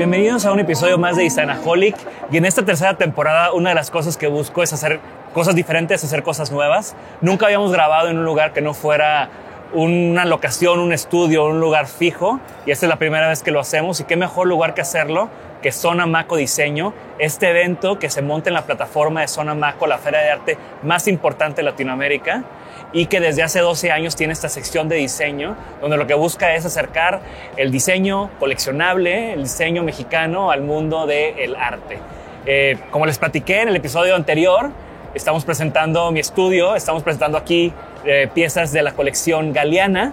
Bienvenidos a un episodio más de Isanaholic. Y en esta tercera temporada, una de las cosas que busco es hacer cosas diferentes, hacer cosas nuevas. Nunca habíamos grabado en un lugar que no fuera una locación, un estudio, un lugar fijo. Y esta es la primera vez que lo hacemos. Y qué mejor lugar que hacerlo que Zona Maco Diseño, este evento que se monta en la plataforma de Zona Maco, la feria de arte más importante de Latinoamérica y que desde hace 12 años tiene esta sección de diseño, donde lo que busca es acercar el diseño coleccionable, el diseño mexicano al mundo del arte. Eh, como les platiqué en el episodio anterior, estamos presentando mi estudio, estamos presentando aquí eh, piezas de la colección Galeana.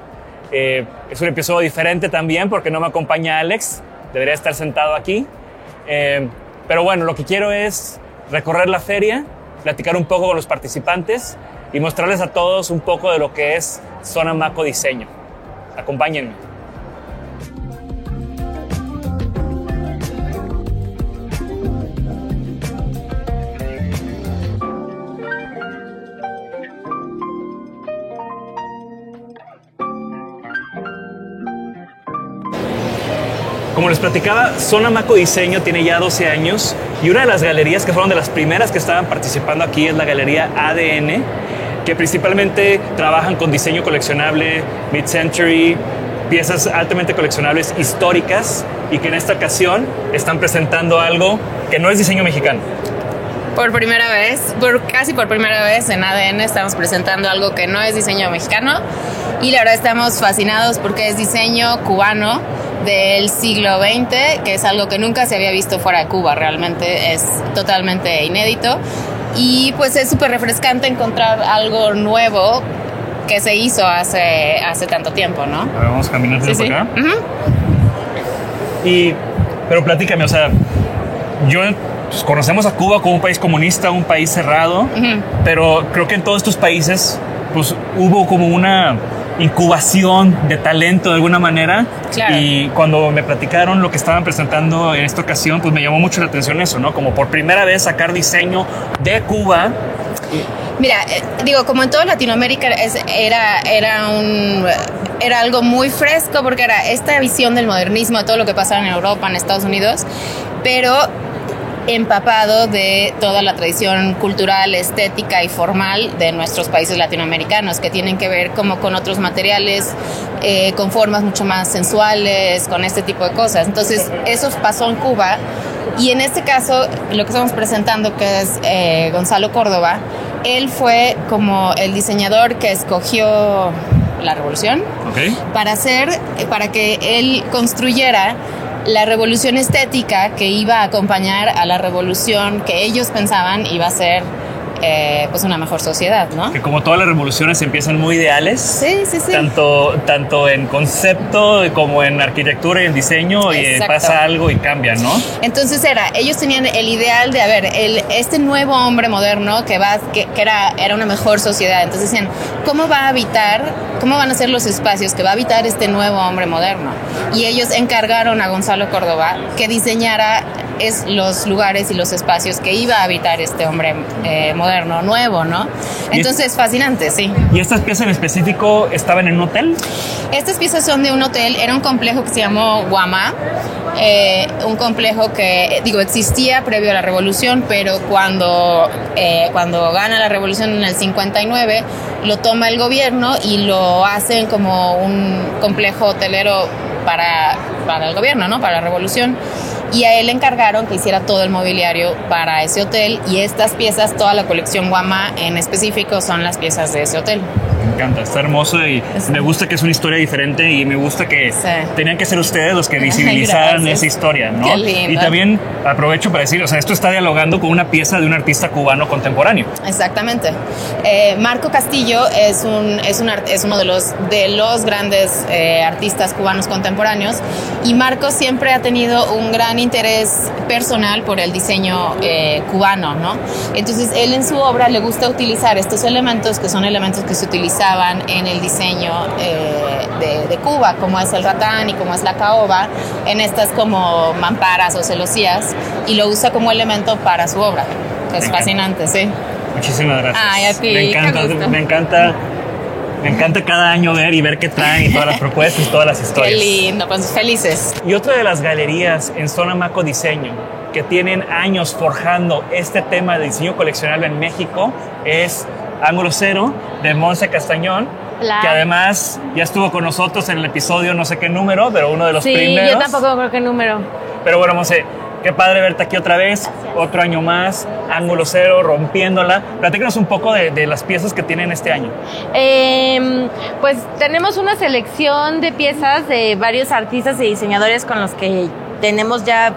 Eh, es un episodio diferente también porque no me acompaña Alex, debería estar sentado aquí. pero bueno, lo que quiero es recorrer la feria, platicar un poco con los participantes y mostrarles a todos un poco de lo que es Zona Maco Diseño. Acompáñenme. Como les platicaba, Zona Maco Diseño tiene ya 12 años y una de las galerías que fueron de las primeras que estaban participando aquí es la galería ADN, que principalmente trabajan con diseño coleccionable, mid-century, piezas altamente coleccionables históricas y que en esta ocasión están presentando algo que no es diseño mexicano. Por primera vez, por, casi por primera vez en ADN estamos presentando algo que no es diseño mexicano y la verdad estamos fascinados porque es diseño cubano del siglo XX, que es algo que nunca se había visto fuera de Cuba, realmente es totalmente inédito. Y pues es súper refrescante encontrar algo nuevo que se hizo hace, hace tanto tiempo, ¿no? A ver, vamos a caminar por acá. Y, pero platícame, o sea, yo pues, conocemos a Cuba como un país comunista, un país cerrado, pero creo que en todos estos países pues hubo como una incubación de talento de alguna manera. Y cuando me platicaron lo que estaban presentando en esta ocasión, pues me llamó mucho la atención eso, ¿no? Como por primera vez sacar diseño de Cuba. Mira, eh, digo, como en toda Latinoamérica era, era, un, era algo muy fresco porque era esta visión del modernismo, de todo lo que pasaba en Europa, en Estados Unidos, pero empapado de toda la tradición cultural, estética y formal de nuestros países latinoamericanos, que tienen que ver como con otros materiales, eh, con formas mucho más sensuales, con este tipo de cosas. Entonces, eso pasó en Cuba. Y en este caso, lo que estamos presentando, que es eh, Gonzalo Córdoba, él fue como el diseñador que escogió la revolución para hacer, para que él construyera la revolución estética que iba a acompañar a la revolución que ellos pensaban iba a ser eh, pues una mejor sociedad, ¿no? Que como todas las revoluciones empiezan muy ideales. Sí, sí, sí. Tanto, tanto en concepto como en arquitectura y en diseño y pasa algo y cambia, ¿no? Entonces era, ellos tenían el ideal de, a ver, el, este nuevo hombre moderno que va, que, era, era una mejor sociedad. Entonces decían, ¿cómo va a habitar, cómo van a ser los espacios que va a habitar este nuevo hombre moderno? Y ellos encargaron a Gonzalo Córdoba que diseñara es los lugares y los espacios que iba a habitar este hombre eh, moderno, nuevo, ¿no? Entonces, fascinante, sí. ¿Y estas piezas en específico estaban en un hotel? Estas piezas son de un hotel, era un complejo que se llamó Guama, eh, un complejo que, digo, existía previo a la revolución, pero cuando, eh, cuando gana la revolución en el 59, lo toma el gobierno y lo hacen como un complejo hotelero para, para el gobierno, ¿no? Para la revolución y a él le encargaron que hiciera todo el mobiliario para ese hotel y estas piezas, toda la colección Guama en específico son las piezas de ese hotel. Me encanta, está hermoso y me gusta que es una historia diferente y me gusta que tenían que ser ustedes los que visibilizaran esa historia, ¿no? Qué lindo. Y también aprovecho para decir, o sea, esto está dialogando con una pieza de un artista cubano contemporáneo. Exactamente. Eh, Marco Castillo es, un, es, un, es uno de los, de los grandes eh, artistas cubanos contemporáneos y Marco siempre ha tenido un gran interés personal por el diseño eh, cubano, ¿no? Entonces él en su obra le gusta utilizar estos elementos que son elementos que se utilizaban en el diseño eh, de, de Cuba, como es el ratán y como es la caoba, en estas como mamparas o celosías y lo usa como elemento para su obra. Es encanta. fascinante, sí. Muchísimas gracias. Ay, a ti, Me qué encanta, me encanta. Me encanta cada año ver y ver qué traen y todas las propuestas, todas las Qué historias. lindo, pues felices. Y otra de las galerías en Zona Maco Diseño que tienen años forjando este tema de diseño coleccionable en México es Ángulo Cero de Monse Castañón, que además ya estuvo con nosotros en el episodio no sé qué número, pero uno de los Sí, primeros. yo tampoco creo qué número. Pero bueno, Monse, qué padre verte aquí otra vez, otro año más, Ángulo Cero, rompiéndola. Platícanos un poco de, de las piezas que tienen este año. Eh, pues tenemos una selección de piezas de varios artistas y diseñadores con los que tenemos ya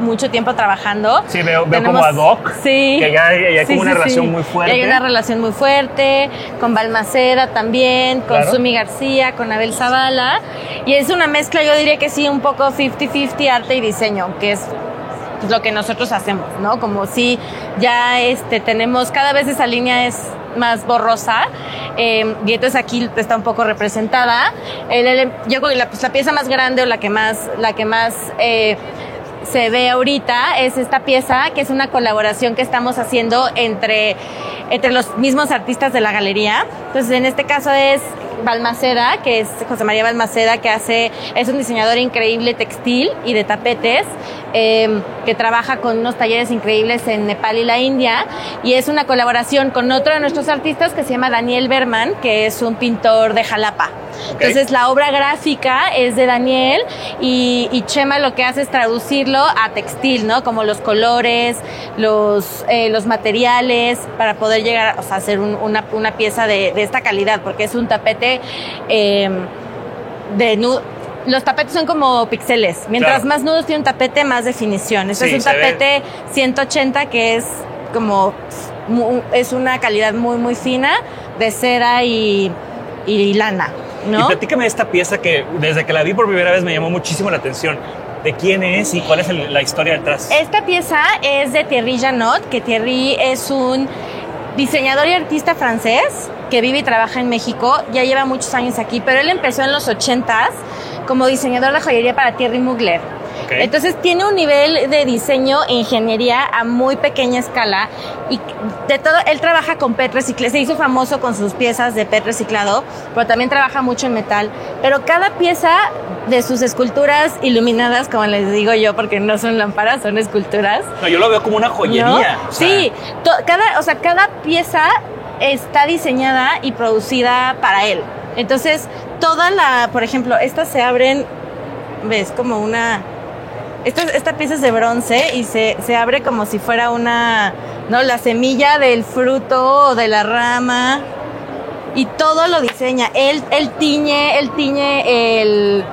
mucho tiempo trabajando. Sí, veo, veo Tenemos- como ad hoc, Sí. que ya hay, hay Sí, como una sí, relación sí. muy fuerte. Y hay una relación muy fuerte con Balmaceda también, con Claro. Sumi García, con Abel Zavala. Y es una mezcla, yo diría que sí, un poco 50-50 arte y diseño, que es lo que nosotros hacemos, ¿no? Como si ya este, tenemos, cada vez esa línea es más borrosa eh, y entonces aquí está un poco representada. El- el- yo creo que la, pues, la pieza más grande o la que más, la que más eh, se ve ahorita es esta pieza que es una colaboración que estamos haciendo entre, entre los mismos artistas de la galería. Entonces en este caso es Balmaceda, que es José María Balmaceda, que hace, es un diseñador increíble textil y de tapetes, eh, que trabaja con unos talleres increíbles en Nepal y la India, y es una colaboración con otro de nuestros artistas que se llama Daniel Berman, que es un pintor de Jalapa. Entonces la obra gráfica es de Daniel y, y Chema lo que hace es traducirlo a textil, ¿no? Como los colores, los, eh, los materiales, para poder llegar o sea, a hacer un- una, una pieza de, de esta calidad, porque es un tapete eh, de nu- Los tapetes son como píxeles. Mientras Claro. más nudos tiene un tapete, más definición. Este Sí, es un ve. tapete 180 que es como es una calidad muy muy fina de cera y, y lana, Y ¿no? platícame de esta pieza que desde que la vi por primera vez me llamó muchísimo la atención. ¿De quién es y cuál es el- la historia detrás? Esta pieza es de Thierry Janot, que Thierry es un diseñador y artista francés que vive y trabaja en México. Ya lleva muchos años aquí, pero él empezó en los 80s como diseñador de joyería para Thierry Mugler. Entonces tiene un nivel de diseño e ingeniería a muy pequeña escala y de todo, él trabaja con PET reciclado, se hizo famoso con sus piezas de PET reciclado, pero también trabaja mucho en metal. Pero cada pieza de sus esculturas iluminadas, como les digo yo, porque no son lámparas, son esculturas. No, yo lo veo como una joyería. ¿no? o sea, sí, cada, o sea, cada pieza está diseñada y producida para él. Entonces, toda la, por ejemplo, estas se abren, ves, como una... Esta, pieza es de bronce y se, se abre como si fuera una, ¿no? La semilla del fruto o de la rama y todo lo diseña. Él, él tiñe, él tiñe el,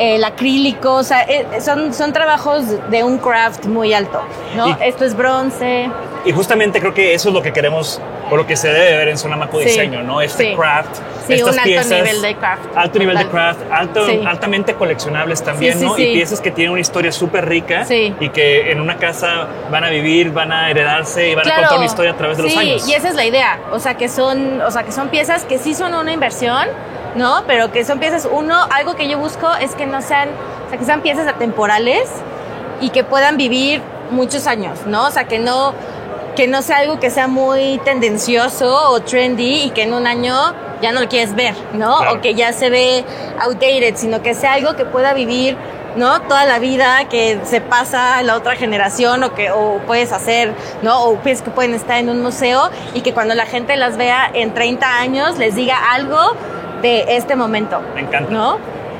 el acrílico, o sea, eh, son, son trabajos de un craft muy alto, ¿no? Y- Esto es bronce. Y justamente creo que eso es lo que queremos, o lo que se debe ver en Zona Maco Sí, Diseño, ¿no? Este sí. craft. Sí, estas un alto piezas, nivel de craft, Alto nivel de craft, alto, altamente coleccionables también, ¿no? Y piezas que tienen una historia súper rica y que en una casa van a vivir, van a heredarse y van a contar una historia a través de los sí, años. y esa es la idea, o sea, que son, o sea, que son piezas que sí son una inversión, ¿no? Pero que son piezas, uno, algo que yo busco es que no sean, o sea, que sean piezas atemporales y que puedan vivir muchos años, ¿no? O sea, que no, que no sea algo que sea muy tendencioso o trendy y que en un año ya no lo quieres ver, ¿no? Claro. O que ya se ve outdated, sino que sea algo que pueda vivir, ¿no? Toda la vida, que se pasa a la otra generación o que o puedes hacer, ¿no? O piensas que pueden estar en un museo y que cuando la gente las vea en 30 años les diga algo de este momento. Me encanta. ¿No?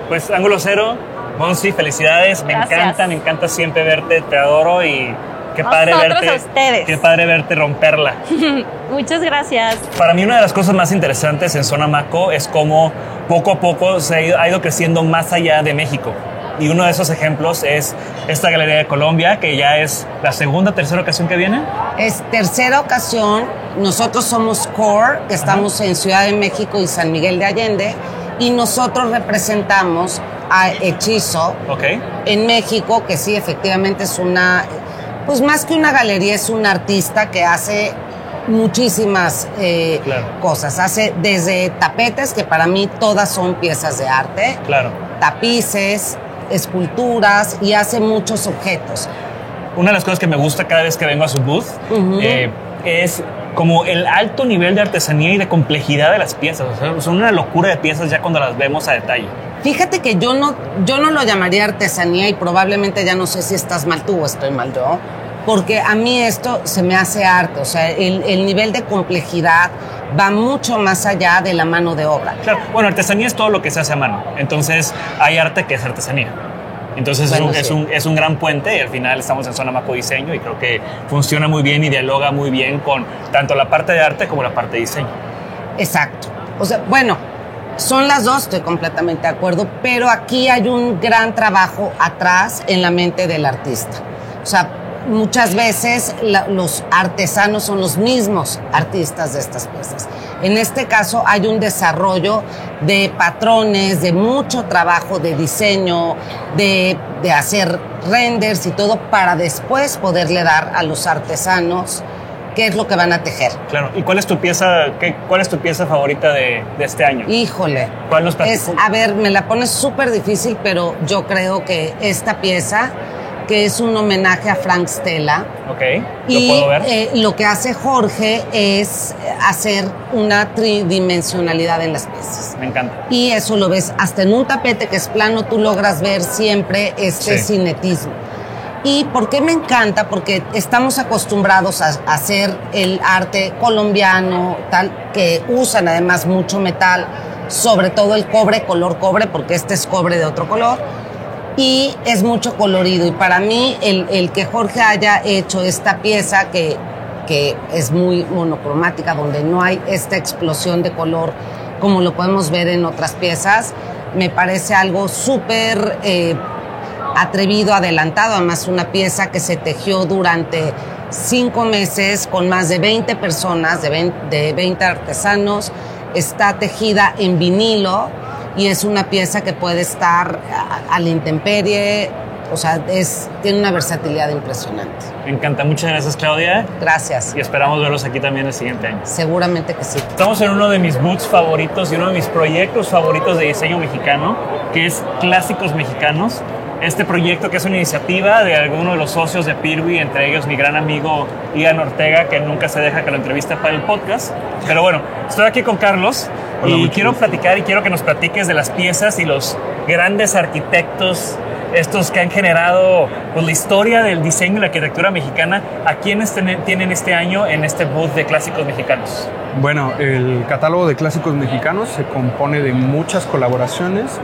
Pues Ángulo Cero, Monsi, felicidades. Me Gracias. encanta, me encanta siempre verte, te adoro y qué padre Nosotros verte. a ustedes. Qué padre verte romperla. Muchas gracias. Para mí una de las cosas más interesantes en Zona Maco es cómo poco a poco se ha ido, ha ido creciendo más allá de México. Y uno de esos ejemplos es esta Galería de Colombia, que ya es la segunda, tercera ocasión que viene. Es tercera ocasión. Nosotros somos CORE, que estamos en Ciudad de México y San Miguel de Allende, y nosotros representamos a Hechizo en México, que sí, efectivamente es una, pues más que una galería, es un artista que hace muchísimas eh, Claro. cosas. Hace desde tapetes, que para mí todas son piezas de arte, Claro. tapices, esculturas y hace muchos objetos. Una de las cosas que me gusta cada vez que vengo a su booth eh, es como el alto nivel de artesanía y de complejidad de las piezas. O sea, son una locura de piezas ya cuando las vemos a detalle. Fíjate que yo no, yo no lo llamaría artesanía y probablemente ya no sé si estás mal tú o estoy mal yo, porque a mí esto se me hace arte, o sea, el, el nivel de complejidad va mucho más allá de la mano de obra. Claro, bueno, artesanía es todo lo que se hace a mano. Entonces, hay arte que es artesanía. Entonces, Bueno, es, un, es, sí. un, es un gran puente y al final estamos en Zona Maco Diseño y creo que funciona muy bien y dialoga muy bien con tanto la parte de arte como la parte de diseño. Exacto. O sea, bueno, son las dos, estoy completamente de acuerdo, pero aquí hay un gran trabajo atrás en la mente del artista. O sea, muchas veces la- los artesanos son los mismos artistas de estas piezas. En este caso hay un desarrollo de patrones, de mucho trabajo de diseño, de, de hacer renders y todo para después poderle dar a los artesanos qué es lo que van a tejer. Claro, ¿y cuál es tu pieza, qué, cuál es tu pieza favorita de, de este año? Híjole. ¿Cuál nos es? A ver, me la pones súper difícil, pero yo creo que esta pieza, que es un homenaje a Frank Stella, Ok, lo y puedo ver. eh, lo que hace Jorge es hacer una tridimensionalidad en las piezas. Me encanta. Y eso lo ves hasta en un tapete que es plano, tú logras ver siempre este Sí. cinetismo. ¿Y por qué me encanta? Porque estamos acostumbrados a, a hacer el arte colombiano, tal, que usan además mucho metal, sobre todo el cobre, color cobre, porque este es cobre de otro color, y es mucho colorido. Y para mí, el, el que Jorge haya hecho esta pieza que, que es muy monocromática, donde no hay esta explosión de color como lo podemos ver en otras piezas, me parece algo súper eh, atrevido, adelantado. Además, una pieza que se tejió durante cinco meses con más de 20 personas, de 20, de 20 artesanos. Está tejida en vinilo y es una pieza que puede estar a, a la intemperie. O sea, es, tiene una versatilidad impresionante. Me encanta. Muchas gracias, Claudia. Gracias. Y esperamos verlos aquí también el siguiente año. Seguramente que sí. Estamos en uno de mis boots favoritos y uno de mis proyectos favoritos de diseño mexicano, que es Clásicos Mexicanos. Este proyecto que es una iniciativa de alguno de los socios de Pirwi, entre ellos mi gran amigo Ian Ortega, que nunca se deja que lo entreviste para el podcast. Pero bueno, estoy aquí con Carlos Hola, y quiero gusto. platicar y quiero que nos platiques de las piezas y los grandes arquitectos, estos que han generado pues, la historia del diseño y la arquitectura mexicana. ¿A quiénes ten- tienen este año en este booth de Clásicos Mexicanos? Bueno, el catálogo de clásicos mexicanos se compone de muchas colaboraciones,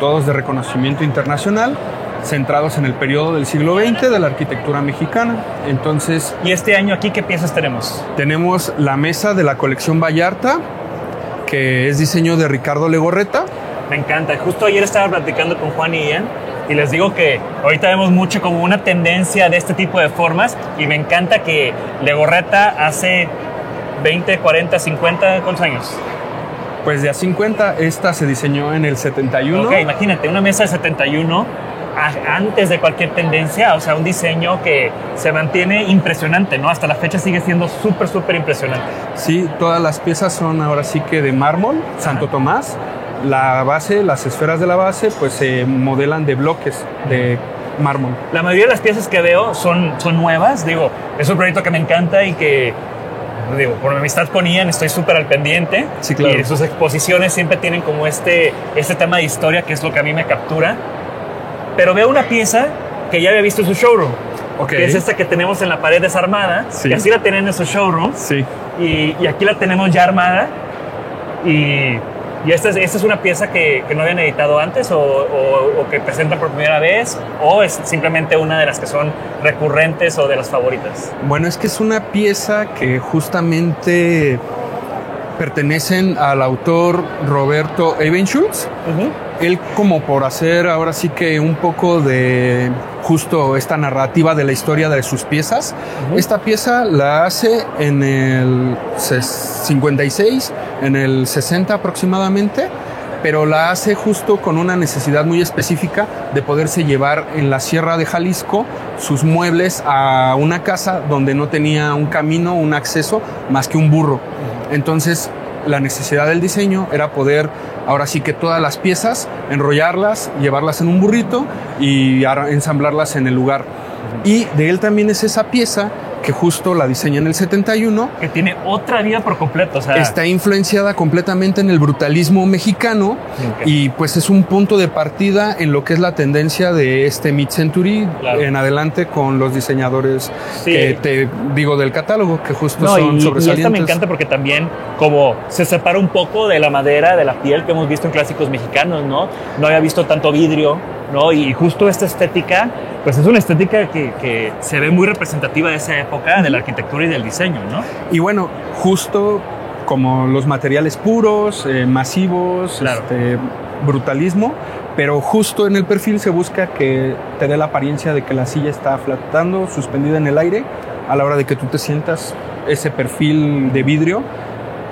todos de reconocimiento internacional, centrados en el periodo del siglo XX de la arquitectura mexicana. Entonces, Y este año aquí, ¿qué piezas tenemos? tenemos la mesa de la colección Vallarta, que es diseño de Ricardo Legorreta. Me encanta. Justo ayer estaba platicando con Juan y Ian y les digo que ahorita vemos mucho como una tendencia de este tipo de formas y me encanta que Legorreta hace 20, 40, 50, ¿cuántos años? Pues de a 50, esta se diseñó en el 71. Ok, imagínate, una mesa de 71 a- antes de cualquier tendencia, o sea, un diseño que se mantiene impresionante, ¿no? Hasta la fecha sigue siendo súper, súper impresionante. Sí, todas las piezas son ahora sí que de mármol, Santo Tomás. La base, las esferas de la base, pues se modelan de bloques, de mármol. La mayoría de las piezas que veo son, son nuevas. Digo, es un proyecto que me encanta y que, digo, por mi amistad con Ian estoy súper al pendiente. Sí, claro. Y sus exposiciones siempre tienen como este, este tema de historia que es lo que a mí me captura. Pero veo una pieza que ya había visto en su showroom. Ok. Que es esta que tenemos en la pared desarmada. Sí. Que así la tienen en su showroom. Sí. Y, y aquí la tenemos ya armada. Y, y esta, es, esta es una pieza que, que no habían editado antes o, o- o que presentan por primera vez. O es simplemente una de las que son recurrentes o de las favoritas. Bueno, es que es una pieza que justamente pertenecen al autor Roberto Ebenschutz. Él como por hacer ahora sí que un poco de justo esta narrativa de la historia de sus piezas. Esta pieza la hace en el ses- 56, en el 60 aproximadamente, pero la hace justo con una necesidad muy específica de poderse llevar en la Sierra de Jalisco sus muebles a una casa donde no tenía un camino, un acceso, más que un burro. Entonces, la necesidad del diseño era poder, ahora sí que todas las piezas, enrollarlas, llevarlas en un burrito y ensamblarlas en el lugar. Y de él también es esa pieza que justo la diseña en el 71, Que tiene otra vida por completo. O sea, está influenciada completamente en el brutalismo mexicano y pues es un punto de partida en lo que es la tendencia de este mid-century Claro. en adelante con los diseñadores Sí. que te digo del catálogo, que justo No, son y, y esta sobresalientes. me encanta porque también como se separa un poco de la madera, de la piel que hemos visto en clásicos mexicanos, ¿no? No había visto tanto vidrio, ¿no? Y justo esta estética, pues es una estética que, que se ve muy representativa de esa época, de la arquitectura y del diseño, ¿no? Y bueno, justo como los materiales puros, eh, masivos, Claro. este, brutalismo, pero justo en el perfil se busca que te dé la apariencia de que la silla está flotando, suspendida en el aire, a la hora de que tú te sientas, ese perfil de vidrio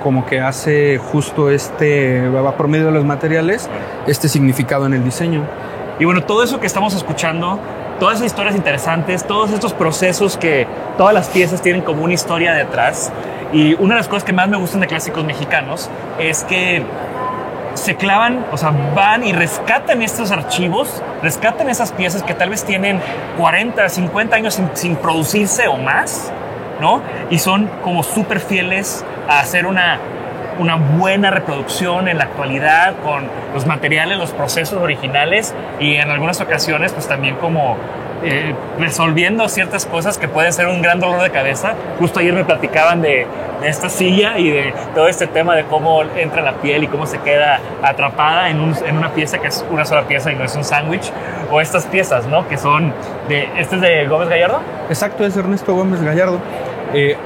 como que hace justo este, va por medio de los materiales, este significado en el diseño. Y bueno, todo eso que estamos escuchando, todas esas historias interesantes, todos estos procesos que todas las piezas tienen como una historia detrás. Y una de las cosas que más me gustan de clásicos mexicanos es que se clavan, o sea, van y rescatan estos archivos, rescatan esas piezas que tal vez tienen 40, 50 años sin, sin producirse o más, ¿no? Y son como súper fieles a hacer una, una buena reproducción en la actualidad con los materiales, los procesos originales y en algunas ocasiones pues también como eh, resolviendo ciertas cosas que pueden ser un gran dolor de cabeza. Justo ayer me platicaban de, de esta silla y de todo este tema de cómo entra la piel y cómo se queda atrapada en, un- en una pieza que es una sola pieza y no es un sándwich. O estas piezas, ¿no? Que son de... ¿Este es de Gómez Gallardo? Exacto, es Ernesto Gómez Gallardo. Eh,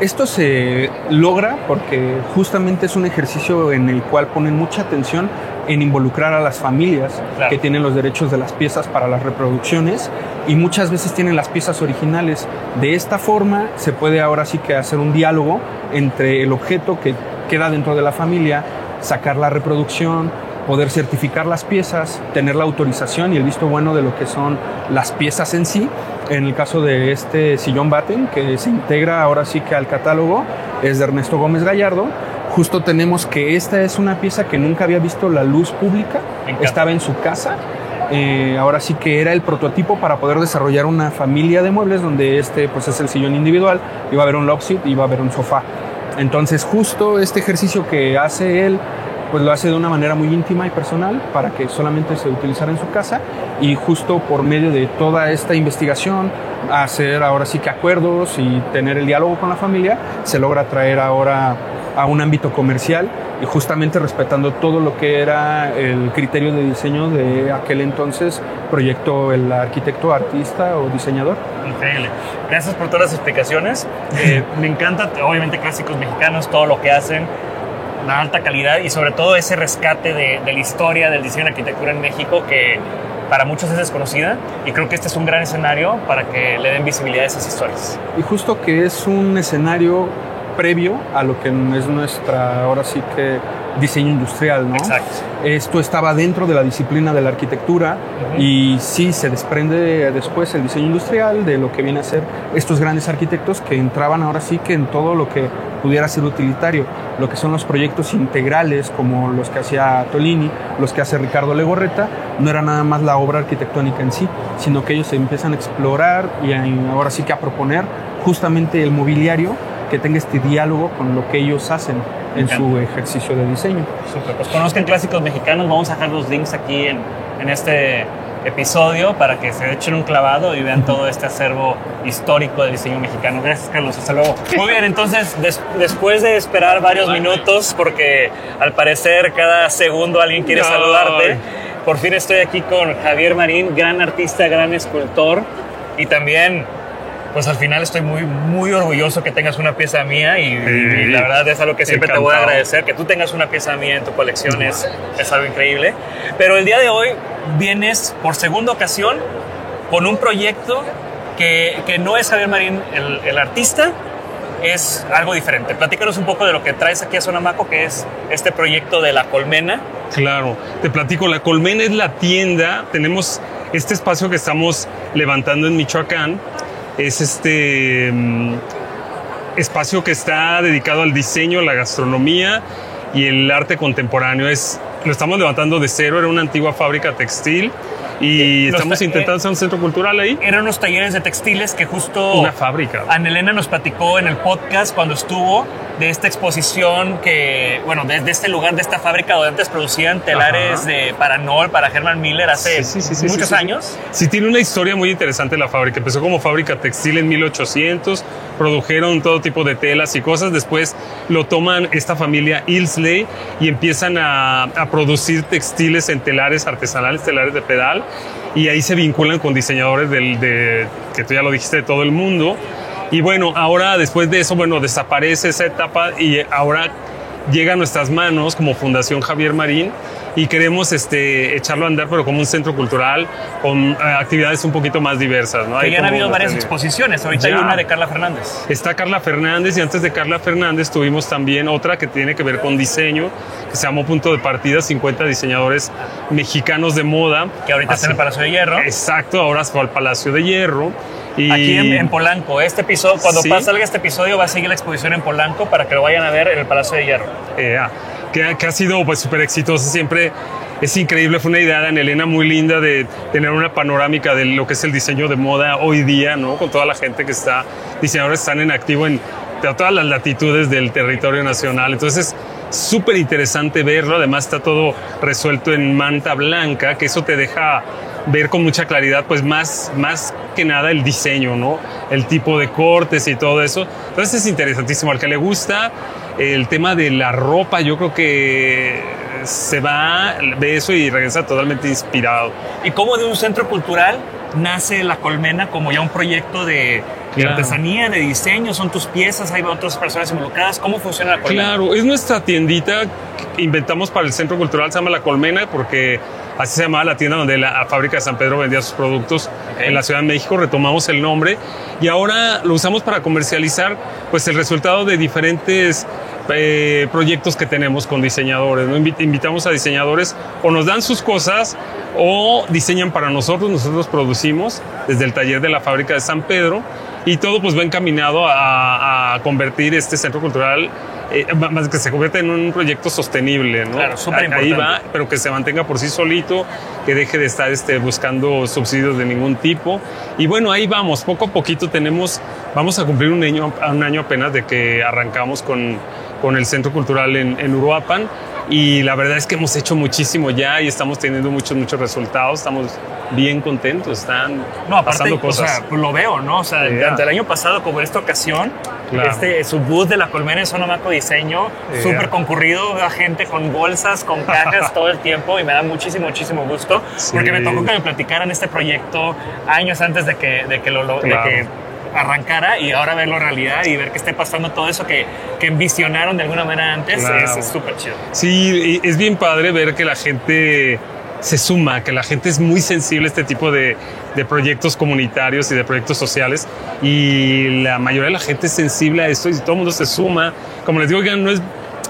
esto se logra porque justamente es un ejercicio en el cual ponen mucha atención en involucrar a las familias Claro. que tienen los derechos de las piezas para las reproducciones y muchas veces tienen las piezas originales. De esta forma se puede ahora sí que hacer un diálogo entre el objeto que queda dentro de la familia, sacar la reproducción, poder certificar las piezas, tener la autorización y el visto bueno de lo que son las piezas en sí. En el caso de este sillón Batten, que se integra ahora sí que al catálogo, es de Ernesto Gómez Gallardo. Justo tenemos que esta es una pieza que nunca había visto la luz pública, estaba en su casa. Eh, ahora sí que era el prototipo para poder desarrollar una familia de muebles donde este pues es el sillón individual, iba a haber un love seat, iba a haber un sofá. Entonces justo este ejercicio que hace él pues lo hace de una manera muy íntima y personal para que solamente se utilizara en su casa y justo por medio de toda esta investigación, hacer ahora sí que acuerdos y tener el diálogo con la familia, se logra traer ahora a un ámbito comercial y justamente respetando todo lo que era el criterio de diseño de aquel entonces proyectó el arquitecto, artista o diseñador. Increíble. Gracias por todas las explicaciones. Eh, me encanta, obviamente, clásicos mexicanos, todo lo que hacen, la alta calidad y sobre todo ese rescate de, la historia del diseño y arquitectura en México que para muchos es desconocida y creo que este es un gran escenario para que le den visibilidad a esas historias. Y justo que es un escenario previo a lo que es nuestra, ahora sí que diseño industrial, ¿no? Exacto. Esto estaba dentro de la disciplina de la arquitectura y sí se desprende después el diseño industrial de lo que viene a ser estos grandes arquitectos que entraban ahora sí que en todo lo que pudiera ser utilitario, lo que son los proyectos integrales como los que hacía Tolini, los que hace Ricardo Legorreta, no era nada más la obra arquitectónica en sí, sino que ellos empiezan a explorar y a- ahora sí que a proponer justamente el mobiliario que tenga este diálogo con lo que ellos hacen en su ejercicio de diseño. Súper. Pues conozcan clásicos mexicanos. Vamos a dejar los links aquí en, en este episodio para que se echen un clavado y vean todo este acervo histórico del diseño mexicano. Gracias, Carlos. Hasta luego. Muy bien, entonces, des- después de esperar varios minutos, porque al parecer cada segundo alguien quiere saludarte, por fin estoy aquí con Javier Marín, gran artista, gran escultor y también pues al final estoy muy, muy orgulloso que tengas una pieza mía y, y la verdad es algo que siempre te voy a agradecer. Que tú tengas una pieza mía en tu colección es, es algo increíble. Pero el día de hoy vienes por segunda ocasión con un proyecto que, que no es Javier Marín el, el artista, es algo diferente. Platícanos un poco de lo que traes aquí a Sonamaco, que es este proyecto de la colmena. Claro, te platico, la Colmena es la tienda, tenemos este espacio que estamos levantando en Michoacán, es este mm, espacio que está dedicado al diseño, la gastronomía y el arte contemporáneo. Es, lo estamos levantando de cero, era una antigua fábrica textil y Los estamos ta- intentando hacer un centro cultural ahí. Eran unos talleres de textiles que justo... Una fábrica. Anelena nos platicó en el podcast cuando estuvo de esta exposición que, bueno, desde este lugar, de esta fábrica donde antes producían telares Ajá. de para Nol, para Herman Miller hace Sí, sí, sí, muchos sí, sí. años. Sí, tiene una historia muy interesante la fábrica. Empezó como fábrica textil en 1800, produjeron todo tipo de telas y cosas. Después lo toman esta familia Ilsley y empiezan a, a producir textiles en telares artesanales, telares de pedal. Y ahí se vinculan con diseñadores del, de, que tú ya lo dijiste, de todo el mundo. Y bueno, ahora después de eso, bueno, desaparece esa etapa y ahora llega a nuestras manos como Fundación Javier Marín y queremos este, echarlo a andar, pero como un centro cultural con eh, actividades un poquito más diversas. ¿no? Que Hay ya han habido varias batería. exposiciones. Ahorita hay Ya. una de Carla Fernández. Está Carla Fernández y antes de Carla Fernández tuvimos también otra que tiene que ver con diseño, que se llamó Punto de Partida, 50 diseñadores mexicanos de moda. Que ahorita está en el Palacio de Hierro. Exacto, ahora fue al Palacio de Hierro. Y Aquí en, en Polanco. Este episodio, cuando Sí. salga este episodio, va a seguir la exposición en Polanco para que lo vayan a ver en el Palacio de Hierro. Eh, ah, que, ha- sido pues súper exitosa siempre. Es increíble, fue una idea de Ana Elena muy linda de tener una panorámica de lo que es el diseño de moda hoy día, ¿no? Con toda la gente que está, diseñadores están en activo en todas las latitudes del territorio nacional. Entonces, súper interesante verlo. Además, está todo resuelto en manta blanca, que eso te deja ver con mucha claridad, pues más, más que nada el diseño, ¿no? El tipo de cortes y todo eso. Entonces es interesantísimo. Al que le gusta el tema de la ropa, yo creo que se va, ve eso y regresa totalmente inspirado. ¿Y cómo de un centro cultural nace La Colmena como ya un proyecto de, de Claro. artesanía, de diseño? ¿Son tus piezas? ¿Hay otras personas involucradas? ¿Cómo funciona La Colmena? Claro, es nuestra tiendita que inventamos para el Centro Cultural, se llama La Colmena, porque así se llamaba la tienda donde la fábrica de San Pedro vendía sus productos en la Ciudad de México. Retomamos el nombre y ahora lo usamos para comercializar pues, el resultado de diferentes eh, proyectos que tenemos con diseñadores. Invitamos a diseñadores o nos dan sus cosas o diseñan para nosotros, nosotros producimos desde el taller de la fábrica de San Pedro y todo pues va encaminado a, a convertir este centro cultural eh, más que se convierta en un proyecto sostenible, ¿no? Claro, súper Ahí importante. va, pero que se mantenga por sí solito, que deje de estar este, buscando subsidios de ningún tipo. Y bueno, ahí vamos, poco a poquito tenemos, vamos a cumplir un año, un año apenas de que arrancamos con, con el Centro Cultural en, en Uruapan. Y la verdad es que hemos hecho muchísimo ya y estamos teniendo muchos, muchos resultados. Estamos bien contentos, están No, aparte, pasando o cosas. sea, pues lo veo, ¿no? O sea, Yeah. tanto el año pasado como en esta ocasión, Claro. este, su booth de la colmena en Sonamaco Diseño, Yeah. súper concurrido, gente con bolsas, con cajas todo el tiempo y me da muchísimo, muchísimo gusto, Sí. porque me tocó que me platicaran este proyecto años antes de que, de que lo, lo- de Claro. que arrancara y ahora verlo en realidad y ver que esté pasando todo eso que, que visionaron de alguna manera antes Claro. es súper chido. Sí, es bien padre ver que la gente se suma, que la gente es muy sensible a este tipo de, de proyectos comunitarios y de proyectos sociales y la mayoría de la gente es sensible a esto y todo el mundo se suma. Como les digo, ya no es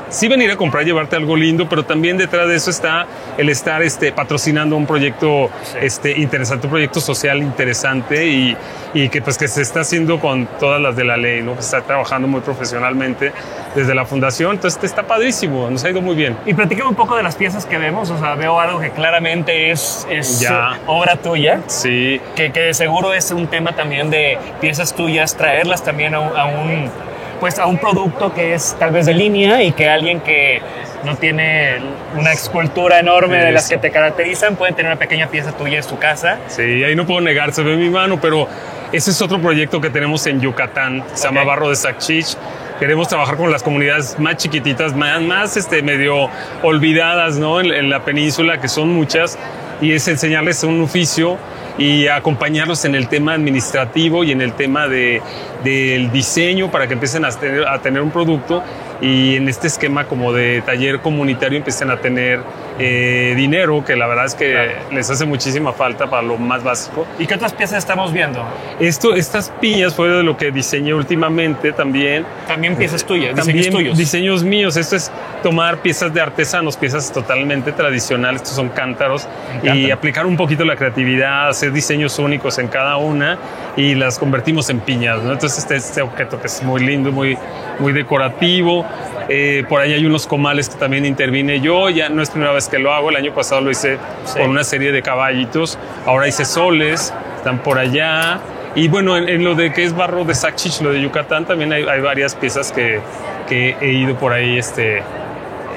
sí venir a comprar, llevarte algo lindo, pero también detrás de eso está el estar este, patrocinando un proyecto este, interesante, un proyecto social interesante y, y, que, pues, que se está haciendo con todas las de la ley, ¿no? que está trabajando muy profesionalmente desde la fundación. Entonces está padrísimo, nos ha ido muy bien. Y platícame un poco de las piezas que vemos, o sea, veo algo que claramente es, es Ya. obra tuya. Sí. Que, que de seguro es un tema también de piezas tuyas, traerlas también a un, a un, pues a un producto que es tal vez de línea y que alguien que no tiene una escultura enorme de las que te caracterizan puede tener una pequeña pieza tuya en su casa. Sí, ahí no puedo negar, se ve mi mano, pero ese es otro proyecto que tenemos en Yucatán, se llama. Barro de Sacchich. Queremos trabajar con las comunidades más chiquititas, más, más este, medio olvidadas ¿no? en, en la península, que son muchas, y es enseñarles un oficio y acompañarlos en el tema administrativo y en el tema de, del diseño para que empiecen a tener, a tener un producto y en este esquema como de taller comunitario empiecen a tener eh, dinero, que la verdad es que les hace muchísima falta para lo más básico. ¿Y qué otras piezas estamos viendo? Esto, estas piñas fue de lo que diseñé últimamente también. También piezas tuyas, También diseños tuyos. diseños míos. Esto es tomar piezas de artesanos, piezas totalmente tradicionales. Estos son cántaros. Y aplicar un poquito la creatividad, hacer diseños únicos en cada una y las convertimos en piñas. ¿no? Entonces este, este objeto que es muy lindo, muy, muy decorativo. Eh, por ahí hay unos comales que también intervine yo. Ya no es primera vez que lo hago. El año pasado lo hice con una serie de caballitos. Ahora hice soles. Están por allá. Y bueno, en, en lo de que es barro de Sacchich, lo de Yucatán, también hay, hay varias piezas que, que he ido por ahí este,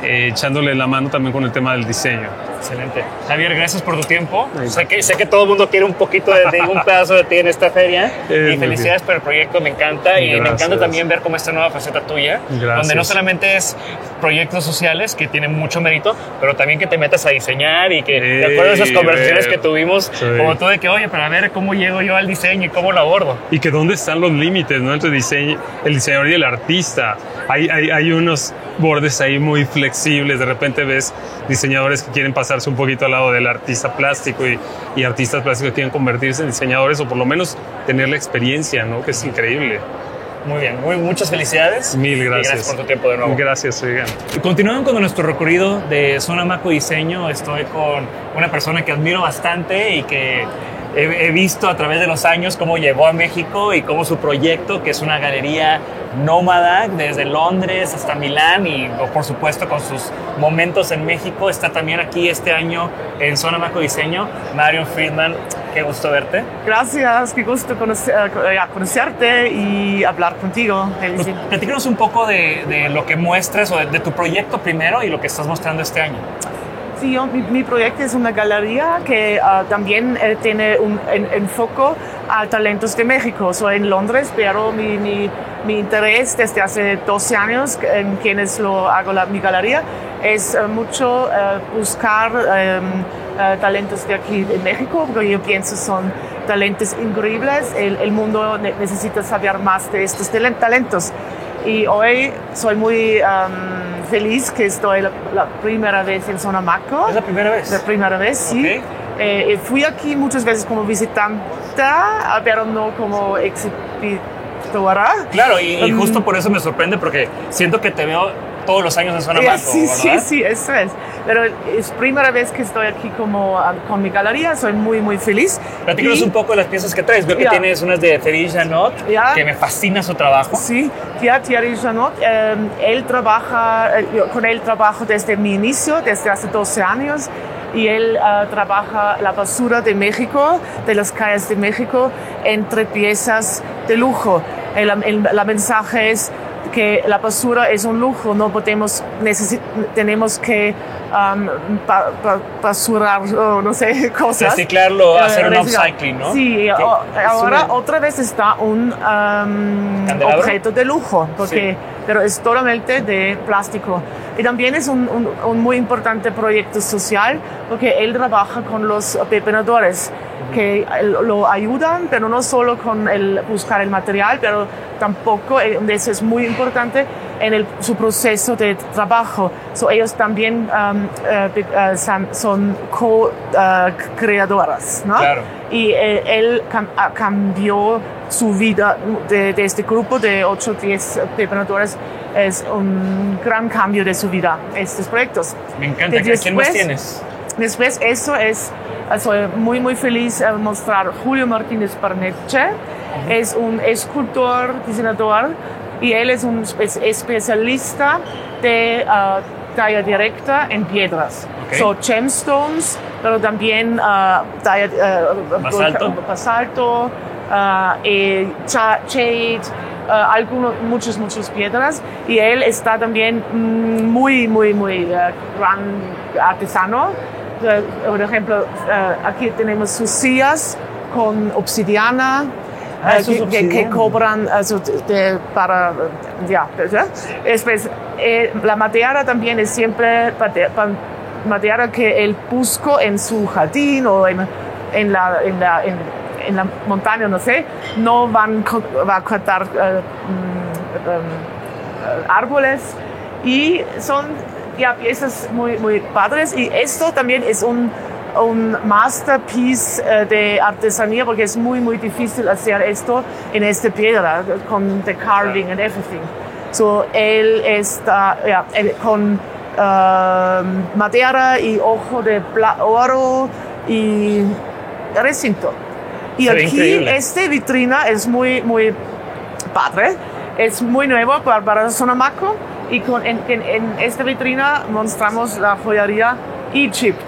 eh, echándole la mano también con el tema del diseño. Excelente. Javier, gracias por tu tiempo. Sé que, sé que todo el mundo quiere un poquito de, de un pedazo de ti en esta feria. Y felicidades por el proyecto, me encanta. Y me Gracias. encanta también ver como esta nueva faceta tuya, Gracias. donde no solamente es proyectos sociales, que tienen mucho mérito, pero también que te metas a diseñar y que, de acuerdo a esas conversaciones ver. que tuvimos, Sí. como tú de que, oye, para ver cómo llego yo al diseño y cómo lo abordo. Y que dónde están los límites ¿no? entre diseño, el diseñador y el artista. Hay, hay, hay unos bordes ahí muy flexibles. De repente ves diseñadores que quieren pasarse un poquito al lado del artista plástico y, y artistas plásticos quieren convertirse en diseñadores o por lo menos tener la experiencia, ¿no? que es increíble. Muy bien, muy, muchas felicidades. Mil Y gracias. gracias por tu tiempo de nuevo. Gracias, oigan. Continuando con nuestro recorrido de Zona Maco Diseño, estoy con una persona que admiro bastante y que he, he visto a través de los años cómo llegó a México y cómo su proyecto, que es una galería nómada desde Londres hasta Milán y por supuesto con sus momentos en México, está también aquí este año en Zona Maco Diseño. Marion Friedman, qué gusto verte. Gracias, qué gusto conocer- eh, conocerte y hablar contigo. Pues, platícanos un poco de, de lo que muestras o de, de tu proyecto primero y lo que estás mostrando este año. Sí, yo- mi, mi proyecto es una galería que ah, también eh, tiene un en- enfoque a talentos de México. Soy en Londres, pero mi, mi, mi interés desde hace 12 años en quienes lo hago la, mi galería es eh, mucho eh, buscar eh, talentos de aquí de México, porque yo pienso son talentos increíbles. El, el mundo ne- necesita saber más de estos talen- talentos. Y hoy soy muy am, feliz que estoy la, la primera vez en Zona Maco. ¿Es la primera vez? La primera vez, sí. Ok. Eh, fui aquí muchas veces como visitante, pero no como exhibitora. Claro, y, y Um, justo por eso me sorprende porque siento que te veo todos los años en Zona Maco, sí, sí, sí, eso es. Pero es primera vez que estoy aquí como ah, con mi galería, soy muy, muy feliz. Platícanos Y- un poco de las piezas que traes. Veo que Ya. tienes unas de Thierry Janot, Ya. que me fascina su trabajo. Sí, ya Thierry Janot, eh, él trabaja, eh, con él trabajo desde mi inicio, desde hace 12 años, y él ah, trabaja la basura de México, de las calles de México, entre piezas de lujo. El, el- la mensaje es que la basura es un lujo, no podemos, tenemos que um, pa- pa- basurar, oh, no sé, cosas. Reciclarlo, Eh, hacer un upcycling, ¿no? Sí, es ahora otra vez está un um, objeto de lujo, porque, Sí. pero es totalmente de plástico. Y también es un, un- un muy importante proyecto social, porque él trabaja con los pepenadores, que lo ayudan, pero no solo con el buscar el material, pero tampoco, eh, eso es muy importante, en el, su proceso de trabajo. So, ellos también um, eh, de- eh, son, co-creadoras, ¿no? Claro. Y eh, él cam- ah, cambió su vida de, de este grupo de 8 o 10 preparadoras. Es un gran cambio de su vida, estos proyectos. Me encanta. De- ¿Quién más después- tienes? Después, eso es, soy muy, muy feliz de mostrar Julio Martínez Parneche. Es un escultor, diseñador, y él es un espe- especialista de ah, talla directa en piedras. Ok. So, gemstones, pero también ah, talla, Basalto. basalto, ah, eh, cha- jade, ah, algunos, muchas, muchas piedras. Y él está también mm, muy, muy, muy ah, gran artesano. Eh, Por ejemplo, eh, aquí tenemos sus sillas con obsidiana. Ah, eh, que, que- cobran also, de- para ya ¿verdad? Después, la madera también es siempre madera que él buscó en su jardín o en, en la, en, la, en, en la montaña, no sé, no van va a cortar mm, eh, árboles y son ya piezas muy, muy padres y esto también es un, un masterpiece eh, de artesanía porque es muy, muy difícil hacer esto en esta piedra con the carving and everything. So, él está ya, él con eh, madera y ojo de oro y recinto. Y aquí increíble. esta vitrina es muy, muy padre. Es muy nuevo para, para Sonamaco y con, en, en- en esta vitrina mostramos la joyería Egypt,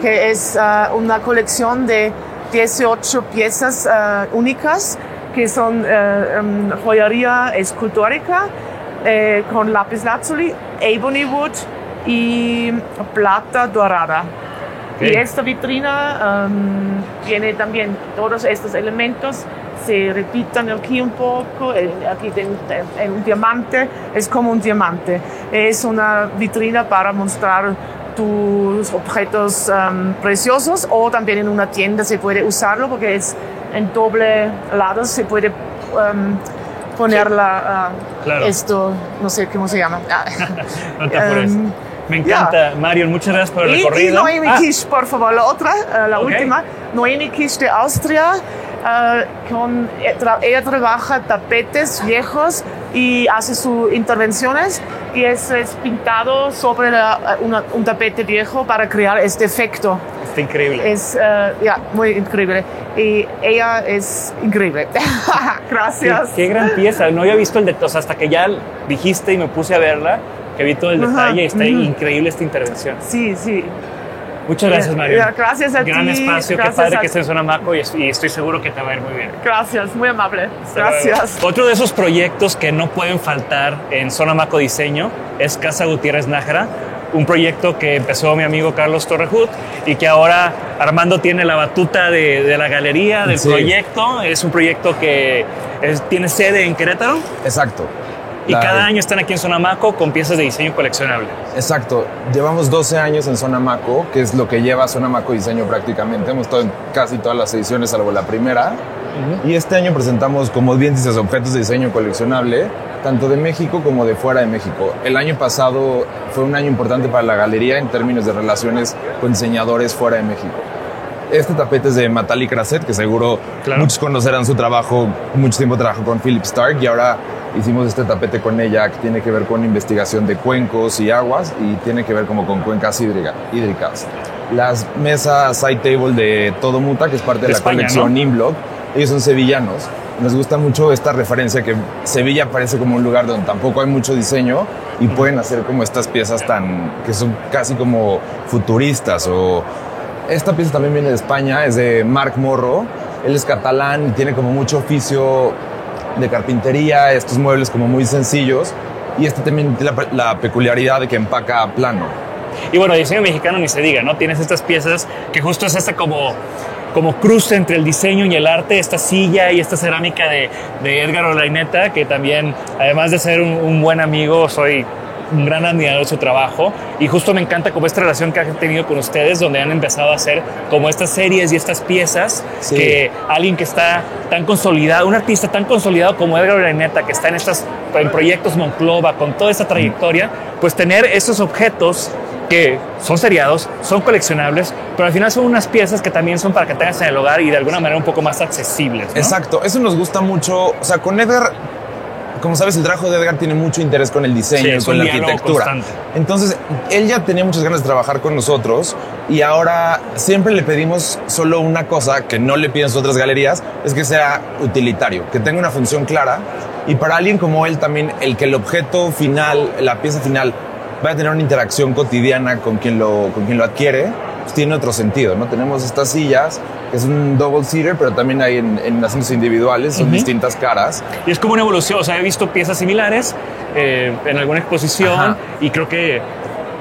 que es ah, una colección de 18 piezas ah, únicas que son eh, em, joyería escultórica eh, con lápiz lazuli, ebony wood y plata dorada. Ok. Y esta vitrina um, tiene también todos estos elementos, se repitan aquí un poco, eh, aquí en un diamante, es como un diamante. Es una vitrina para mostrar tus objetos um, preciosos o también en una tienda se puede usarlo porque es en doble lado, se puede um, ponerla ah, Claro. esto, no sé cómo se llama. Ah. No te apures. Em, Me encanta, Marion. Muchas gracias por el y, y recorrido. Noemi Ah, Kish, por favor, la otra, eh, la Ok. última. Noemi Kish de Austria. Eh, con, eh, tra- ella trabaja tapetes viejos y hace sus intervenciones y es, es pintado sobre la- una- un tapete viejo para crear este efecto. Está increíble. Es eh, ya, muy increíble. Y ella es increíble. Gracias. Qué, qué gran pieza. No había visto el detalle. O sea, hasta que ya dijiste y me puse a verla, que vi todo el detalle. Está ujú. increíble esta intervención. Sí, sí. Muchas gracias, Mario. gracias a Gran ti, espacio. gracias qué padre a- que estés en Zona Maco y, y estoy seguro que te va a ir muy bien. Gracias, muy amable. Hasta luego. Gracias. Otro de esos proyectos que no pueden faltar en Zona Maco Diseño es Casa Gutiérrez Nájera, un proyecto que empezó mi amigo Carlos Torrejut y que ahora Armando tiene la batuta de, de la galería, del Sí. proyecto. Es un proyecto que es- tiene sede en Querétaro Exacto. Y cada año están aquí en Zona Maco con piezas de diseño coleccionable. Exacto. Llevamos 12 años en Zona Maco, que es lo que lleva Zona Maco Diseño prácticamente. Hemos estado en casi todas las ediciones, salvo la primera. Y este año presentamos, como bien dices, objetos de diseño coleccionable, tanto de México como de fuera de México. El año pasado fue un año importante para la galería en términos de relaciones con diseñadores fuera de México. Este tapete es de Matali Crasset, que seguro muchos conocerán su trabajo. Mucho tiempo trabajó con Philip Stark y ahora hicimos este tapete con ella que tiene que ver con investigación de cuencos y aguas y tiene que ver como con cuencas hídrica- hídricas. Las mesas side table de Todo Muta, que es parte de, De la España, colección ¿no? Inblock, ellos son sevillanos. Nos gusta mucho esta referencia que Sevilla parece como un lugar donde tampoco hay mucho diseño y pueden hacer como estas piezas tan que son casi como futuristas o esta pieza también viene de España, es de Marc Morro. Él es catalán y tiene como mucho oficio de carpintería, estos muebles como muy sencillos. Y este también tiene la, peculiaridad de que empaca plano. Y bueno, diseño mexicano ni se diga, ¿no? Tienes estas piezas que justo es esta como, como cruce entre el diseño y el arte, esta silla y esta cerámica de, de Edgar Olaineta, que también, además de ser un buen amigo, soy un gran admirador de su trabajo y justo me encanta como esta relación que han tenido con ustedes, donde han empezado a hacer como estas series y estas piezas Sí. que alguien que está tan consolidado, un artista tan consolidado como Edgar Uraneta, que está en estas en proyectos Monclova, con toda esta trayectoria, pues tener esos objetos que son seriados, son coleccionables, pero al final son unas piezas que también son para que tengas en el hogar y de alguna manera un poco más accesibles. ¿no? Exacto, eso nos gusta mucho. O sea, con Edgar, como sabes, el trabajo de Edgar tiene mucho interés con el diseño Sí, con la arquitectura. constante. Entonces, él ya tenía muchas ganas de trabajar con nosotros y ahora siempre le pedimos solo una cosa que no le piden sus otras galerías, es que sea utilitario, que tenga una función clara. Y para alguien como él también, el que el objeto final, la pieza final, vaya a tener una interacción cotidiana con quien lo, con quien lo adquiere, pues tiene otro sentido, ¿no? Tenemos estas sillas, que es un double seater, pero también hay en, en asientos individuales, son distintas caras. Y es como una evolución, o sea, he visto piezas similares eh, en alguna exposición Ajá. y creo que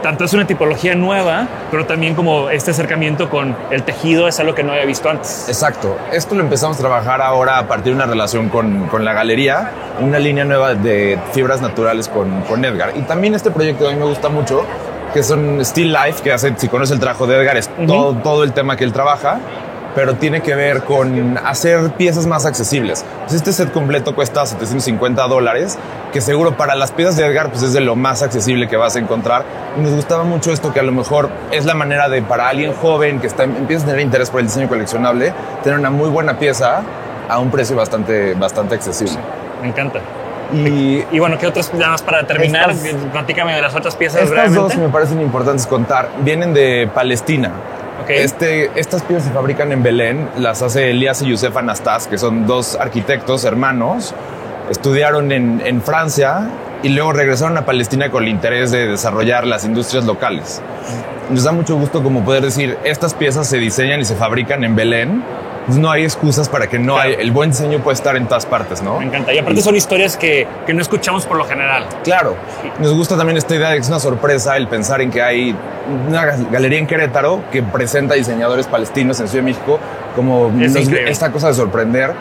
tanto es una tipología nueva, pero también como este acercamiento con el tejido es algo que no había visto antes. Exacto. Esto lo empezamos a trabajar ahora a partir de una relación con, con la galería, una línea nueva de fibras naturales con, con Edgar. Y también este proyecto a mí me gusta mucho, que son Still Life, que hace, si conoces el trabajo de Edgar, es todo, todo el tema que él trabaja, pero tiene que ver con hacer piezas más accesibles. Pues este set completo cuesta 750 dólares, que seguro para las piezas de Edgar pues es de lo más accesible que vas a encontrar. Y nos gustaba mucho esto, que a lo mejor es la manera de para alguien joven que está, empieza a tener interés por el diseño coleccionable, tener una muy buena pieza a un precio bastante, bastante accesible. Me encanta. Y, Y bueno, ¿qué otras, nada más para terminar, Estas- platícame de las otras piezas Estas brevemente? dos me parecen importantes contar. Vienen de Palestina. Ok. Este, estas piezas se fabrican en Belén. Las hace Elias y Yusef Anastas, que son dos arquitectos hermanos. Estudiaron en, en Francia y luego regresaron a Palestina con el interés de desarrollar las industrias locales. Nos da mucho gusto como poder decir, estas piezas se diseñan y se fabrican en Belén. No hay excusas para que no hay... El buen diseño puede estar en todas partes, ¿no? Me encanta. Y aparte son historias que, que no escuchamos por lo general. Claro, nos gusta también esta idea de que es una sorpresa el pensar en que hay una galería en Querétaro que presenta diseñadores palestinos en Ciudad de México como Es nos- increíble. esta cosa de sorprender.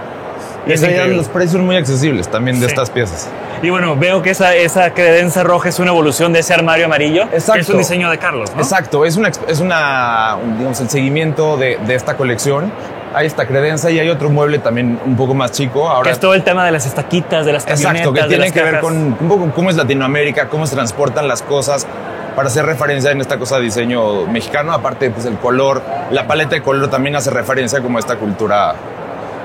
Y Es los precios son muy accesibles también de Sí. estas piezas. Y bueno, veo que esa, esa credencia roja es una evolución de ese armario amarillo. Exacto. Es un diseño de Carlos, ¿no? Exacto, es una, es una un- digamos, el seguimiento de, de esta colección. Hay esta credencia y hay otro mueble también un poco más chico. Ahora Que es todo el tema de las estaquitas, de las camionetas, Exacto, que tiene que ver con un poco cómo es Latinoamérica, cómo se transportan las cosas para hacer referencia en esta cosa de diseño mexicano. Aparte, pues el color, la paleta de color también hace referencia como a esta cultura.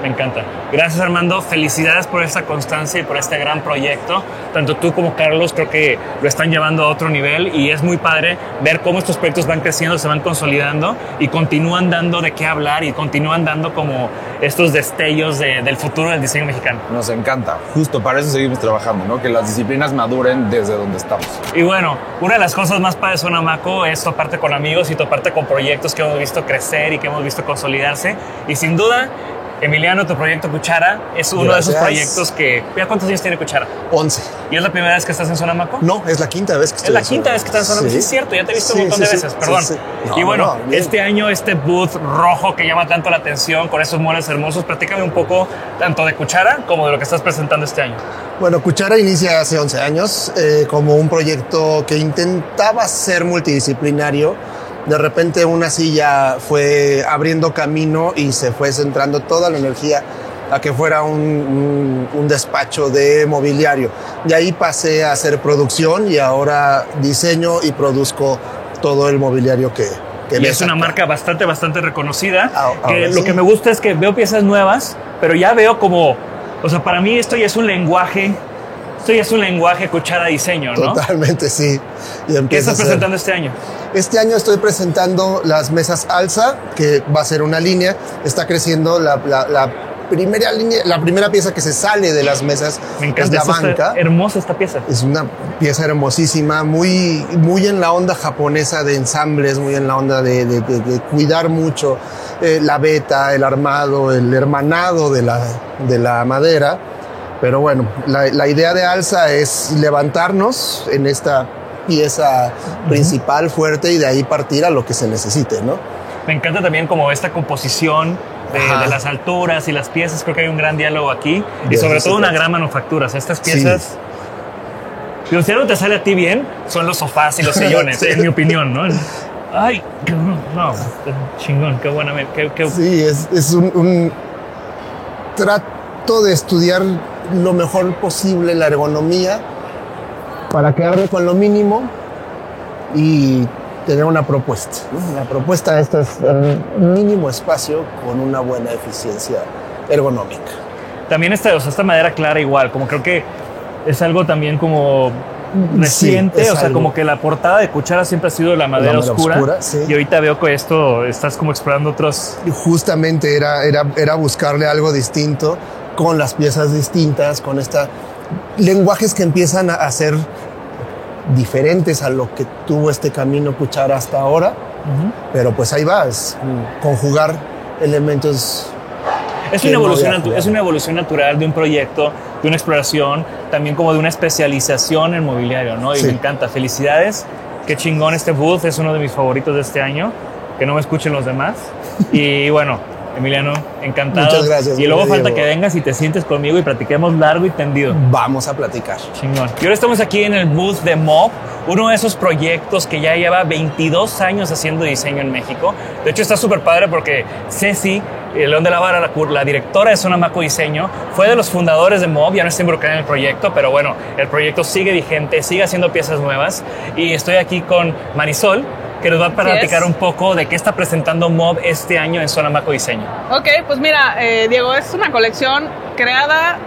Me encanta. Gracias Armando, felicidades por esta constancia y por este gran proyecto. Tanto tú como Carlos creo que lo están llevando a otro nivel y es muy padre ver cómo estos proyectos van creciendo, se van consolidando y continúan dando de qué hablar y continúan dando como estos destellos de- del futuro del diseño mexicano. Nos encanta. Justo para eso seguimos trabajando, ¿no? Que las disciplinas maduren desde donde estamos. Y bueno, una de las cosas más padres de Sonamaco es toparte con amigos y toparte con proyectos que hemos visto crecer y que hemos visto consolidarse. Y sin duda, Emiliano, tu proyecto Cuchara es uno de esos proyectos que... Mira cuántos años tiene Cuchara. 11. ¿Y es la primera vez que estás en Sonamaco? No, es la quinta vez que estoy Es la en quinta vez que estás en Sonamaco. Sí, es cierto, ya te he visto un montón de veces, perdón. No, y bueno, no, este año este booth rojo que llama tanto la atención con esos muebles hermosos, platícame un poco tanto de Cuchara como de lo que estás presentando este año. Bueno, Cuchara inicia hace 11 años eh, como un proyecto que intentaba ser multidisciplinario. De repente una silla fue abriendo camino y se fue centrando toda la energía a que fuera un, un- un despacho de mobiliario. De ahí pasé a hacer producción y ahora diseño y produzco todo el mobiliario que, que Y es una marca bastante, bastante reconocida. que ahora lo sí. que me gusta es que veo piezas nuevas, pero ya veo como, o sea, para mí esto ya es un lenguaje, esto ya es un lenguaje cuchara diseño, ¿no? Totalmente, sí. ¿Qué estás presentando este año? Este año estoy presentando las mesas Alza, que va a ser una línea. Está creciendo la, la- la primera línea, la primera pieza que se sale de las mesas Me es encanta, la esta está banca. hermosa esta pieza. Es una pieza hermosísima, muy, muy en la onda japonesa de ensambles, muy en la onda de, de- de- de cuidar mucho eh, la beta, el armado, el hermanado de la, de la madera. Pero bueno, la, la idea de Alza es levantarnos en esta pieza principal fuerte y de ahí partir a lo que se necesite, ¿no? Me encanta también como esta composición de, de las alturas y las piezas. Creo que hay un gran diálogo aquí y sobre todo una gran manufactura. O sea, estas Sí. piezas Pero si algo te sale a ti bien, son los sofás y los sillones, Sí. en mi opinión, ¿no? Ay, no, chingón, qué buena. Qué, qué- Sí, es, es un, un trato de estudiar lo mejor posible la ergonomía para quedarme con lo mínimo y tener una propuesta. La propuesta esta es un mínimo espacio con una buena eficiencia ergonómica. También esta, o sea, esta madera clara igual, como creo que es algo también como reciente, o sea, algo. como que la portada de Cuchara siempre ha sido la madera, madera oscura, oscura, sí. y ahorita veo que esto estás como explorando otros justamente era, era, era buscarle algo distinto con las piezas distintas, con esta lenguajes que empiezan a, ser diferentes a lo que tuvo este camino Cuchara hasta ahora, pero pues ahí va, es conjugar elementos. Es una, evolución, es una evolución natural de un proyecto, de una exploración, también como de una especialización en mobiliario, ¿no? Y Sí. me encanta. Felicidades. Qué chingón este booth, es uno de mis favoritos de este año. Que no me escuchen los demás. Y bueno, Emiliano, encantado. Muchas gracias, Y luego Diego. falta que vengas y te sientes conmigo y platiquemos largo y tendido. Vamos a platicar. Chingón. Y ahora estamos aquí en el booth de Mob, uno de esos proyectos que ya lleva 22 años haciendo diseño en México. De hecho, está súper padre porque Ceci, el León de la Vara, la, la directora de Zona Maco Diseño, fue de los fundadores de Mob, ya no está involucrada en el proyecto, pero bueno, el proyecto sigue vigente, sigue haciendo piezas nuevas. Y estoy aquí con Marisol, que nos va a platicar un poco de qué está presentando Mob este año en Zona Maco Diseño. Ok, pues mira, eh, Diego, es una colección creada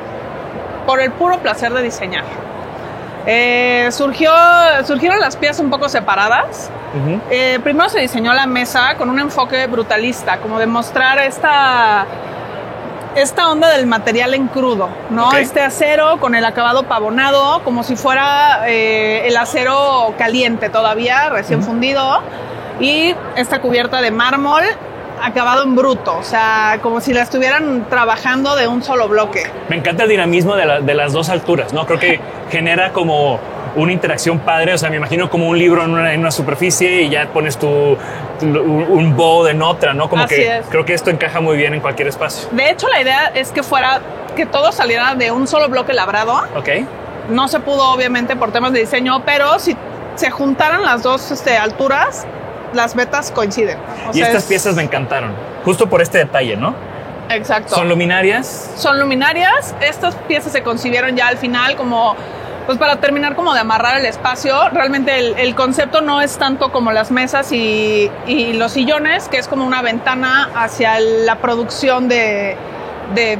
por el puro placer de diseñar. Eh, surgió, surgieron las piezas un poco separadas. Eh, primero se diseñó la mesa con un enfoque brutalista, como de mostrar esta, esta onda del material en crudo, ¿no? Ok. Este acero con el acabado pavonado, como si fuera eh, el acero caliente todavía, recién fundido, y esta cubierta de mármol acabado en bruto, o sea, como si la estuvieran trabajando de un solo bloque. Me encanta el dinamismo de, la- de las dos alturas, ¿no? Creo que genera como una interacción padre, o sea, me imagino como un libro en una, en una superficie y ya pones tu, tu- un, un bow en otra, ¿no? Como Así que es. creo que esto encaja muy bien en cualquier espacio. De hecho, la idea es que fuera, que todo saliera de un solo bloque labrado. ¿Ok? No se pudo, obviamente, por temas de diseño, pero si se juntaran las dos este, alturas, las vetas coinciden. O y sea, estas es- piezas me encantaron, justo por este detalle, ¿no? Exacto. Son luminarias. Son luminarias. Estas piezas se concibieron ya al final como, pues para terminar como de amarrar el espacio. Realmente el, concepto no es tanto como las mesas y, y los sillones, que es como una ventana hacia la producción de, de,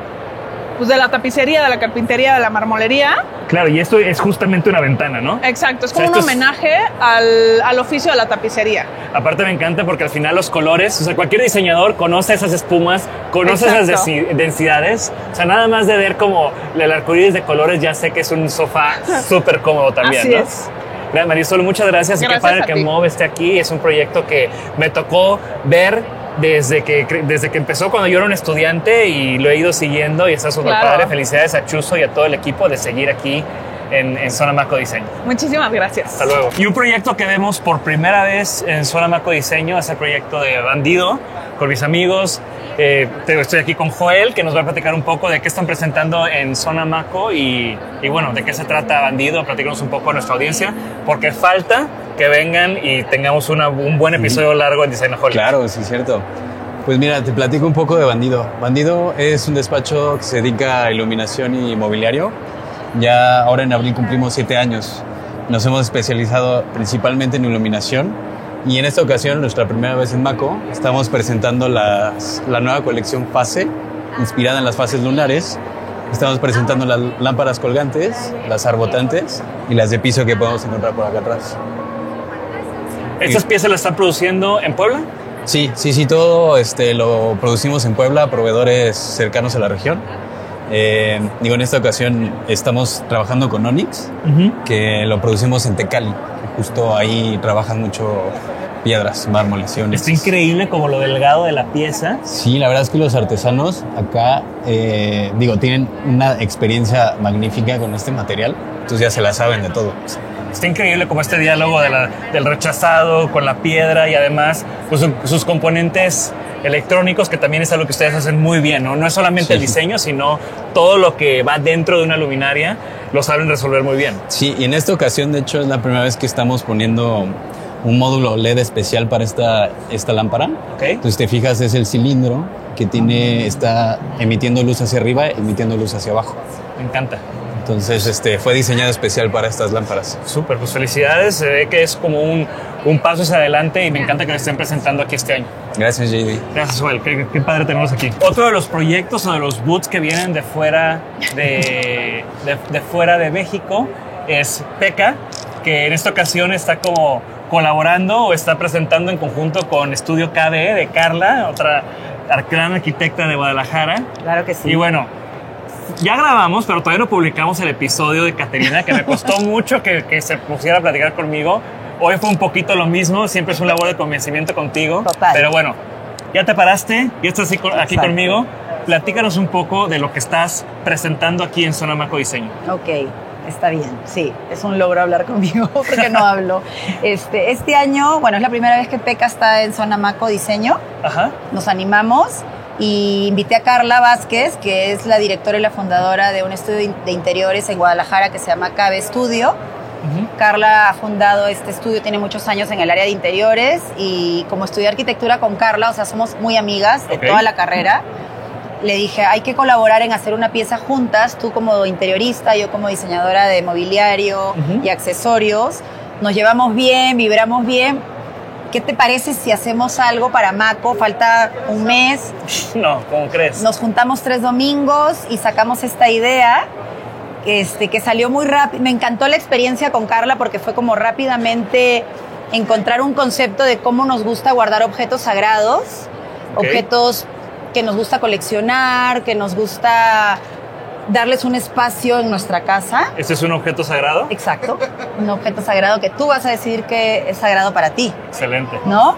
pues de la tapicería, de la carpintería, de la marmolería. Claro, y esto es justamente una ventana, ¿no? Exacto, es O sea, como un esto es- homenaje al, al oficio de la tapicería. Aparte me encanta porque al final los colores, o sea, cualquier diseñador conoce esas espumas, conoce esas Exacto. densi- densidades. O sea, nada más de ver como el arcoíris de colores, ya sé que es un sofá súper cómodo también, Así ¿no? es. Marisol, muchas gracias. y qué Gracias padre que. Move esté aquí. Es un proyecto que me tocó ver desde que, desde que empezó cuando yo era un estudiante y lo he ido siguiendo y está súper Claro. padre. Felicidades a Chuzo y a todo el equipo de seguir aquí en, en Zona Maco Diseño. Muchísimas gracias. Hasta luego. Y un proyecto que vemos por primera vez en Zona Maco Diseño es el proyecto de Bandido con mis amigos. Eh, estoy aquí con Joel, que nos va a platicar un poco de qué están presentando en Zona Maco y, y bueno, de qué se trata Bandido. Platícanos un poco a nuestra audiencia, porque falta que vengan y tengamos una- un buen episodio largo en Designaholic. Claro, sí, cierto. Pues mira, te platico un poco de Bandido. Bandido es un despacho que se dedica a iluminación y mobiliario. Ya ahora en abril cumplimos siete años. Nos hemos especializado principalmente en iluminación y en esta ocasión, nuestra primera vez en Maco, estamos presentando las- la nueva colección Fase, inspirada en las fases lunares. Estamos presentando las lámparas colgantes, las arbotantes y las de piso que podemos encontrar por acá atrás. ¿Estas piezas las están produciendo en Puebla? Sí, sí, sí, todo este, lo producimos en Puebla, proveedores cercanos a la región. Eh, digo, en esta ocasión estamos trabajando con Onyx, que lo producimos en Tecali. Justo ahí trabajan mucho piedras, mármoles y Está increíble como lo delgado de la pieza. Sí, la verdad es que los artesanos acá, eh, digo, tienen una experiencia magnífica con este material, entonces ya se la saben de todo. Está increíble como este diálogo de la- del rechazado con la piedra y además pues, su- sus componentes electrónicos, que también es algo que ustedes hacen muy bien, ¿no? No es solamente el Sí. diseño, sino todo lo que va dentro de una luminaria, lo saben resolver muy bien. Sí, y en esta ocasión, de hecho, es la primera vez que estamos poniendo un módulo LED especial para esta, esta lámpara. Entonces, te fijas, es el cilindro que tiene, está emitiendo luz hacia arriba, emitiendo luz hacia abajo. Me encanta. Entonces, este, fue diseñado especial para estas lámparas. Súper, pues felicidades. Se ve que es como un, un paso hacia adelante y me encanta que lo estén presentando aquí este año. Gracias, JD. Gracias, Joel. Qué, qué padre tenerlos aquí. Otro de los proyectos o de los boots que vienen de fuera de, de, de fuera de México es PECA, que en esta ocasión está como colaborando o está presentando en conjunto con Estudio KDE de Carla, otra gran arquitecta de Guadalajara. Claro que sí. Y bueno, ya grabamos, pero todavía no publicamos el episodio de Caterina, que me costó mucho que, que se pusiera a platicar conmigo. Hoy fue un poquito lo mismo, siempre es un labor de convencimiento contigo. Pero bueno, ya te paraste, ya estás aquí, aquí conmigo. Platícanos un poco de lo que estás presentando aquí en Zona Maco Diseño. Ok, está bien. Sí, es un logro hablar conmigo porque no hablo. Este, este año, bueno, es la primera vez que PECA está en Zona Maco Diseño. Ajá. Nos animamos y invité a Carla Vázquez, que es la directora y la fundadora de un estudio de interiores en Guadalajara que se llama Cabe Studio. Carla ha fundado este estudio, tiene muchos años en el área de interiores y como estudié arquitectura con Carla, o sea, somos muy amigas de Ok. toda la carrera. Le dije, hay que colaborar en hacer una pieza juntas, tú como interiorista, yo como diseñadora de mobiliario Ujú. y accesorios. Nos llevamos bien, vibramos bien. ¿Qué te parece si hacemos algo para Maco? Falta un mes. No, ¿cómo crees? Nos juntamos tres domingos y sacamos esta idea este, que salió muy rápido. Me encantó la experiencia con Carla porque fue como rápidamente encontrar un concepto de cómo nos gusta guardar objetos sagrados, objetos que nos gusta coleccionar, que nos gusta darles un espacio en nuestra casa. ¿Este es un objeto sagrado? Exacto, un objeto sagrado que tú vas a decidir que es sagrado para ti. Excelente. ¿no?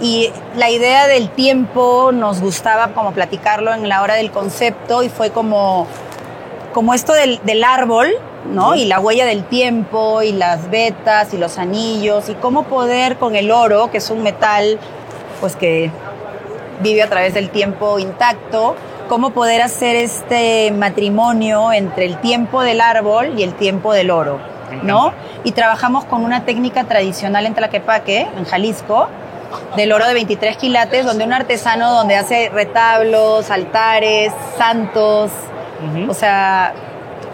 Y la idea del tiempo nos gustaba como platicarlo en la hora del concepto y fue como, como esto del, del árbol, ¿no? Y la huella del tiempo y las vetas y los anillos y cómo poder con el oro, que es un metal pues que vive a través del tiempo intacto, cómo poder hacer este matrimonio entre el tiempo del árbol y el tiempo del oro, ¿no? Y trabajamos con una técnica tradicional en Tlaquepaque, en Jalisco, del oro de 23 quilates, donde un artesano donde hace retablos, altares, santos, o sea,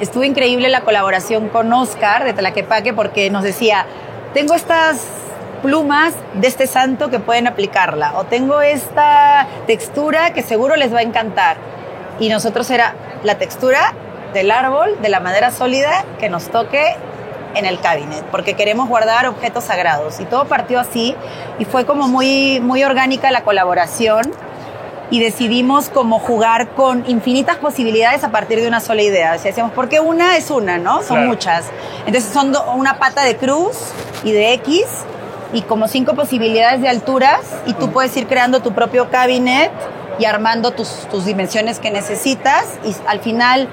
estuvo increíble la colaboración con Oscar de Tlaquepaque porque nos decía, tengo estas plumas de este santo que pueden aplicarla, o tengo esta textura que seguro les va a encantar. Y nosotros era la textura del árbol, de la madera sólida, que nos toque en el cabinet, porque queremos guardar objetos sagrados. Y todo partió así, y fue como muy, muy orgánica la colaboración, y decidimos como jugar con infinitas posibilidades a partir de una sola idea. O sea, decíamos, porque una es una, ¿no? Son Claro. muchas. Entonces son do- una pata de cruz y de X y como cinco posibilidades de alturas y tú puedes ir creando tu propio cabinet y armando tus, tus dimensiones que necesitas y al final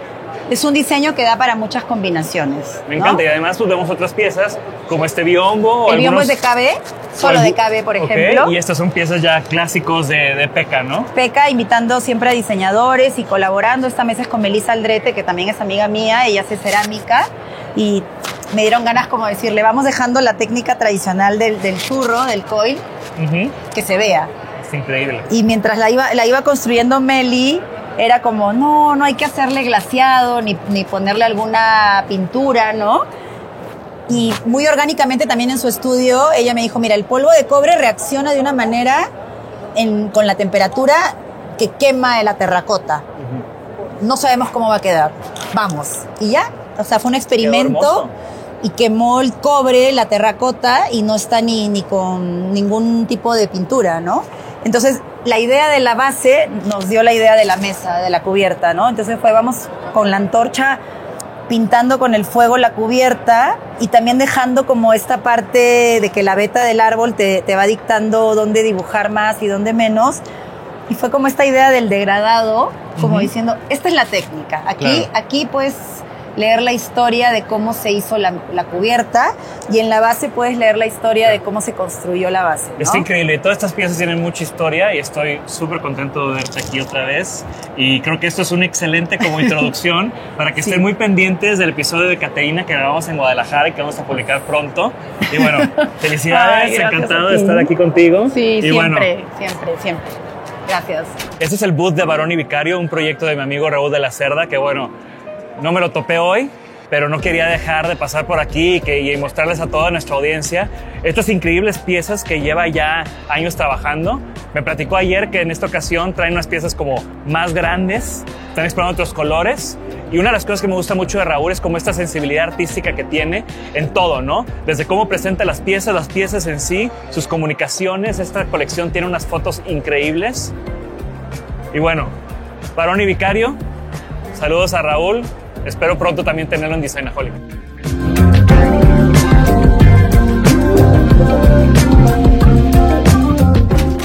es un diseño que da para muchas combinaciones. Me ¿no? encanta. Y además pues vemos otras piezas como este biombo. El biombo algunos- es de KB, solo de KB, por ejemplo. Y estas son piezas ya clásicos de, de Peca, ¿no? Peca invitando siempre a diseñadores y colaborando. Esta mesa es con Melissa Aldrete, que también es amiga mía, ella hace cerámica y me dieron ganas como decirle, vamos dejando la técnica tradicional del, del churro, del coil, que se vea. Es increíble. Y mientras la iba, la iba construyendo Meli, era como, no, no hay que hacerle glaseado ni, ni ponerle alguna pintura, ¿no? Y muy orgánicamente también en su estudio, ella me dijo, mira, el polvo de cobre reacciona de una manera en- con la temperatura que quema la terracota. No sabemos cómo va a quedar. Vamos. Y ya. O sea, fue un experimento. Y quemó el cobre, la terracota, y no está ni, ni con ningún tipo de pintura, ¿no? Entonces, la idea de la base nos dio la idea de la mesa, de la cubierta, ¿no? Entonces fue, vamos con la antorcha pintando con el fuego la cubierta y también dejando como esta parte de que la veta del árbol te, te va dictando dónde dibujar más y dónde menos. Y fue como esta idea del degradado, como Ujú. diciendo, esta es la técnica. Aquí, Claro. aquí pues leer la historia de cómo se hizo la, la cubierta y en la base puedes leer la historia de cómo se construyó la base. ¿no? Está increíble. Todas estas piezas tienen mucha historia y estoy súper contento de verte aquí otra vez. Y creo que esto es un excelente como introducción para que estén muy pendientes del episodio de Caterina que grabamos en Guadalajara y que vamos a publicar pronto. Y bueno, felicidades. Ay, encantado de estar aquí contigo. Sí, y bueno, siempre, siempre, siempre. Gracias. Este es el booth de Barón y Vicario, un proyecto de mi amigo Raúl de la Cerda, que bueno, no me lo topé hoy, pero no quería dejar de pasar por aquí y, mostrarles a toda nuestra audiencia estas increíbles piezas que lleva ya años trabajando. Me platicó ayer que en esta ocasión traen unas piezas como más grandes, están explorando otros colores. Y una de las cosas que me gusta mucho de Raúl es como esta sensibilidad artística que tiene en todo, ¿no? Desde cómo presenta las piezas, las piezas en sí, sus comunicaciones. Esta colección tiene unas fotos increíbles. Y bueno, Barón y Vicario, saludos a Raúl. Espero pronto también tenerlo en Designaholic.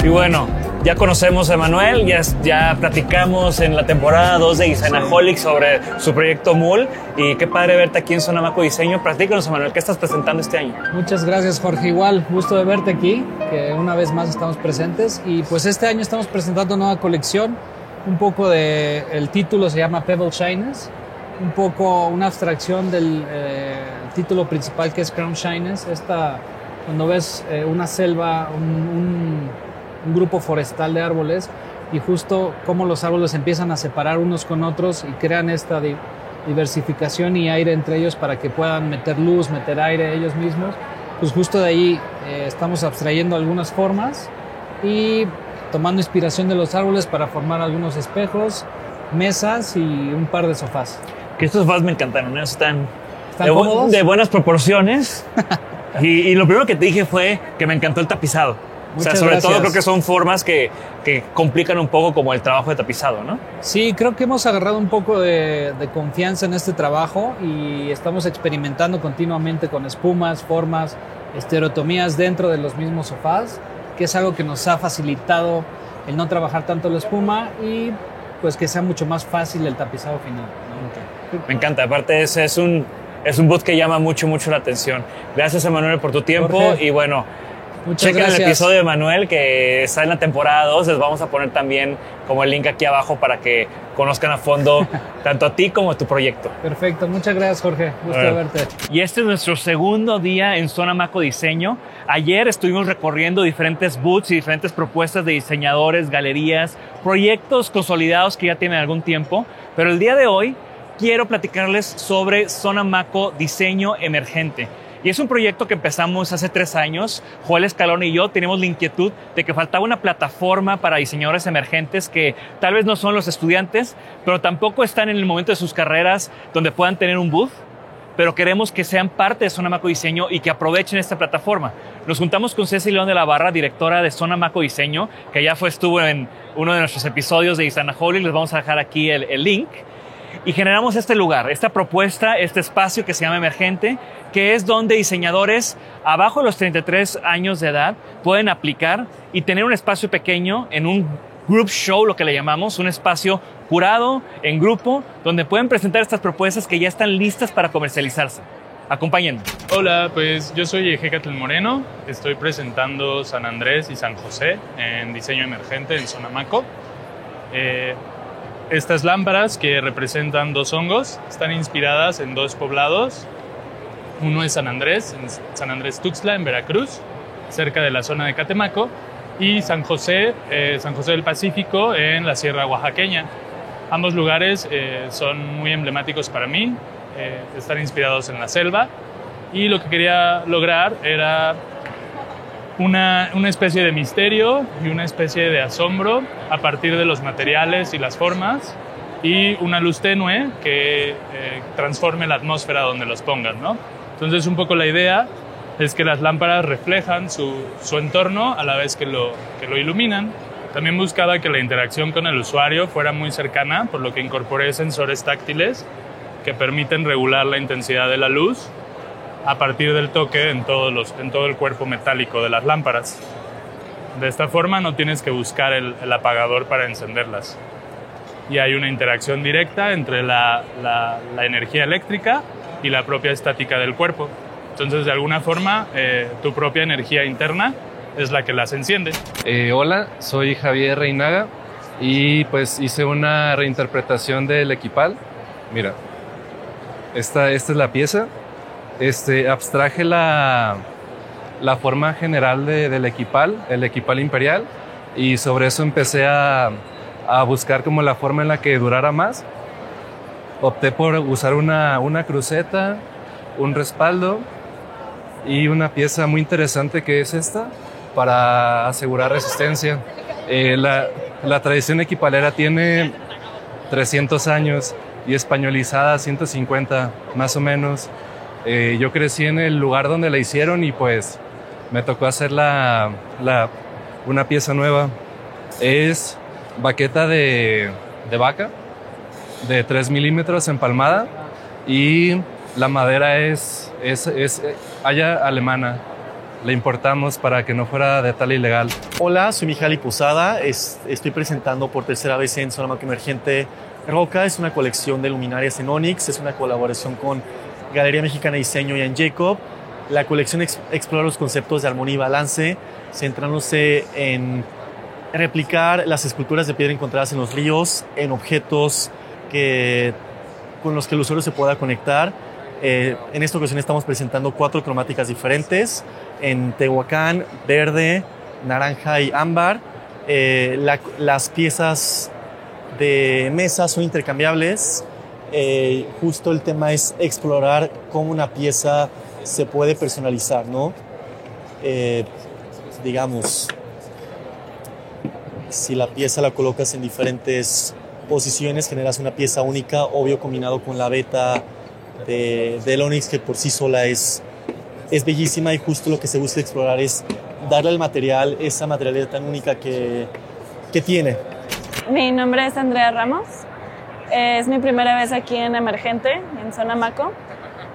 Y bueno, ya conocemos a Manuel, ya, ya platicamos en la temporada 2 de Designaholic sobre su proyecto MUL y qué padre verte aquí en Sonamaco Diseño. Platícanos, Manuel, ¿qué estás presentando este año? Muchas gracias Jorge, igual, gusto de verte aquí, que una vez más estamos presentes y pues este año estamos presentando nueva colección, un poco de, el título se llama Pebble Shyness, un poco una abstracción del eh, título principal que es Crown Shyness, esta, cuando ves eh, una selva, un, un- un grupo forestal de árboles y justo cómo los árboles empiezan a separar unos con otros y crean esta di- diversificación y aire entre ellos para que puedan meter luz, meter aire ellos mismos. Pues justo de ahí eh, estamos abstrayendo algunas formas y tomando inspiración de los árboles para formar algunos espejos, mesas y un par de sofás. Que estos sofás me encantaron, ¿eh? están, ¿Están de, bu- de buenas proporciones. y, y lo primero que te dije fue que me encantó el tapizado. o sea, Muchas sobre todo gracias. creo que son formas que, que complican un poco como el trabajo de tapizado, ¿no? Sí, creo que hemos agarrado un poco de, de confianza en este trabajo y estamos experimentando continuamente con espumas, formas, estereotomías dentro de los mismos sofás, que es algo que nos ha facilitado el no trabajar tanto la espuma y pues que sea mucho más fácil el tapizado final. ¿no? Me encanta. Aparte, ese es un, es un boot que llama mucho, mucho la atención. Gracias, Emanuel, por tu tiempo. Jorge. Y bueno, Muchas chequen el gracias. episodio de Manuel que está en la temporada 2. Les vamos a poner también como el link aquí abajo para que conozcan a fondo tanto a ti como a tu proyecto. Perfecto, muchas gracias Jorge, gusto de verte. Y este es nuestro segundo día en Zona Maco Diseño. Ayer estuvimos recorriendo diferentes booths y diferentes propuestas de diseñadores, galerías, proyectos consolidados que ya tienen algún tiempo. Pero el día de hoy quiero platicarles sobre Zona Maco Diseño Emergente. Y es un proyecto que empezamos hace tres años. Joel Escalón y yo tenemos la inquietud de que faltaba una plataforma para diseñadores emergentes que tal vez no son los estudiantes, pero tampoco están en el momento de sus carreras donde puedan tener un booth pero queremos que sean parte de Zona Maco Diseño y que aprovechen esta plataforma. Nos juntamos con Ceci León de la Barra, directora de Zona Maco Diseño, que ya fue, estuvo en uno de nuestros episodios de Isanaholic, les vamos a dejar aquí el, el link. Y generamos este lugar, esta propuesta, este espacio que se llama Emergente, que es donde diseñadores abajo de los 33 años de edad pueden aplicar y tener un espacio pequeño en un group show, lo que le llamamos, un espacio curado en grupo, donde pueden presentar estas propuestas que ya están listas para comercializarse. Acompáñenme. Hola, pues yo soy Ejecatl Moreno, estoy presentando San Andrés y San José en diseño emergente en Sonamaco. Eh, estas lámparas que representan dos hongos están inspiradas en dos poblados. Uno es San Andrés, en San Andrés Tuxtla, en Veracruz, cerca de la zona de Catemaco, y San José, eh, San José del Pacífico, en la Sierra Oaxaqueña. Ambos lugares eh, son muy emblemáticos para mí, eh, están inspirados en la selva y lo que quería lograr era una, una especie de misterio y una especie de asombro a partir de los materiales y las formas y una luz tenue que eh, transforme la atmósfera donde los pongan, ¿no? Entonces un poco la idea es que las lámparas reflejan su, su entorno a la vez que lo, que lo iluminan. También buscaba que la interacción con el usuario fuera muy cercana, por lo que incorporé sensores táctiles que permiten regular la intensidad de la luz a partir del toque en, todos los, en todo el cuerpo metálico de las lámparas. De esta forma no tienes que buscar el, apagador para encenderlas. y hay una interacción directa entre la, la- la energía eléctrica y la propia estática del cuerpo. Entonces, de alguna forma, eh, tu propia energía interna es la que las enciende. Eh, hola, soy Javier Reinaga y pues hice una reinterpretación del equipal. Mira, esta, esta es la pieza. Este, abstraje la, la forma general de- del equipal, el equipal imperial, y sobre eso empecé a, a buscar como la forma en la que durara más. Opté por usar una, una cruceta, un respaldo y una pieza muy interesante que es esta para asegurar resistencia. Eh, la, la tradición equipalera tiene 300 años y españolizada 150 más o menos. Eh, yo crecí en el lugar donde la hicieron y pues me tocó hacer la, una pieza nueva. Es baqueta de, de vaca de 3 milímetros empalmada y la madera es, es, es eh, haya alemana. La importamos para que no fuera de tal ilegal. Hola, soy Mijali Posada. Es- estoy presentando por tercera vez en Sonamaco Emergente Roca. Es una colección de luminarias en Onyx. Es una colaboración con Galería Mexicana de Diseño y Ann Jacob. La colección ex- explora los conceptos de armonía y balance, centrándose en replicar las esculturas de piedra encontradas en los ríos, en objetos que, con los que el usuario se pueda conectar. Eh, en esta ocasión estamos presentando cuatro cromáticas diferentes en Tehuacán, verde, naranja y ámbar. Eh, la- las piezas de mesa son intercambiables. Eh, justo el tema es explorar cómo una pieza se puede personalizar, ¿no? Eh, digamos, si la pieza la colocas en diferentes posiciones, generas una pieza única, obvio combinado con la beta de, del Onyx, que por sí sola es, bellísima y justo lo que se busca explorar es darle al material esa materialidad tan única que, que tiene. Mi nombre es Andrea Ramos. Es mi primera vez aquí en Emergente, en Zona Maco.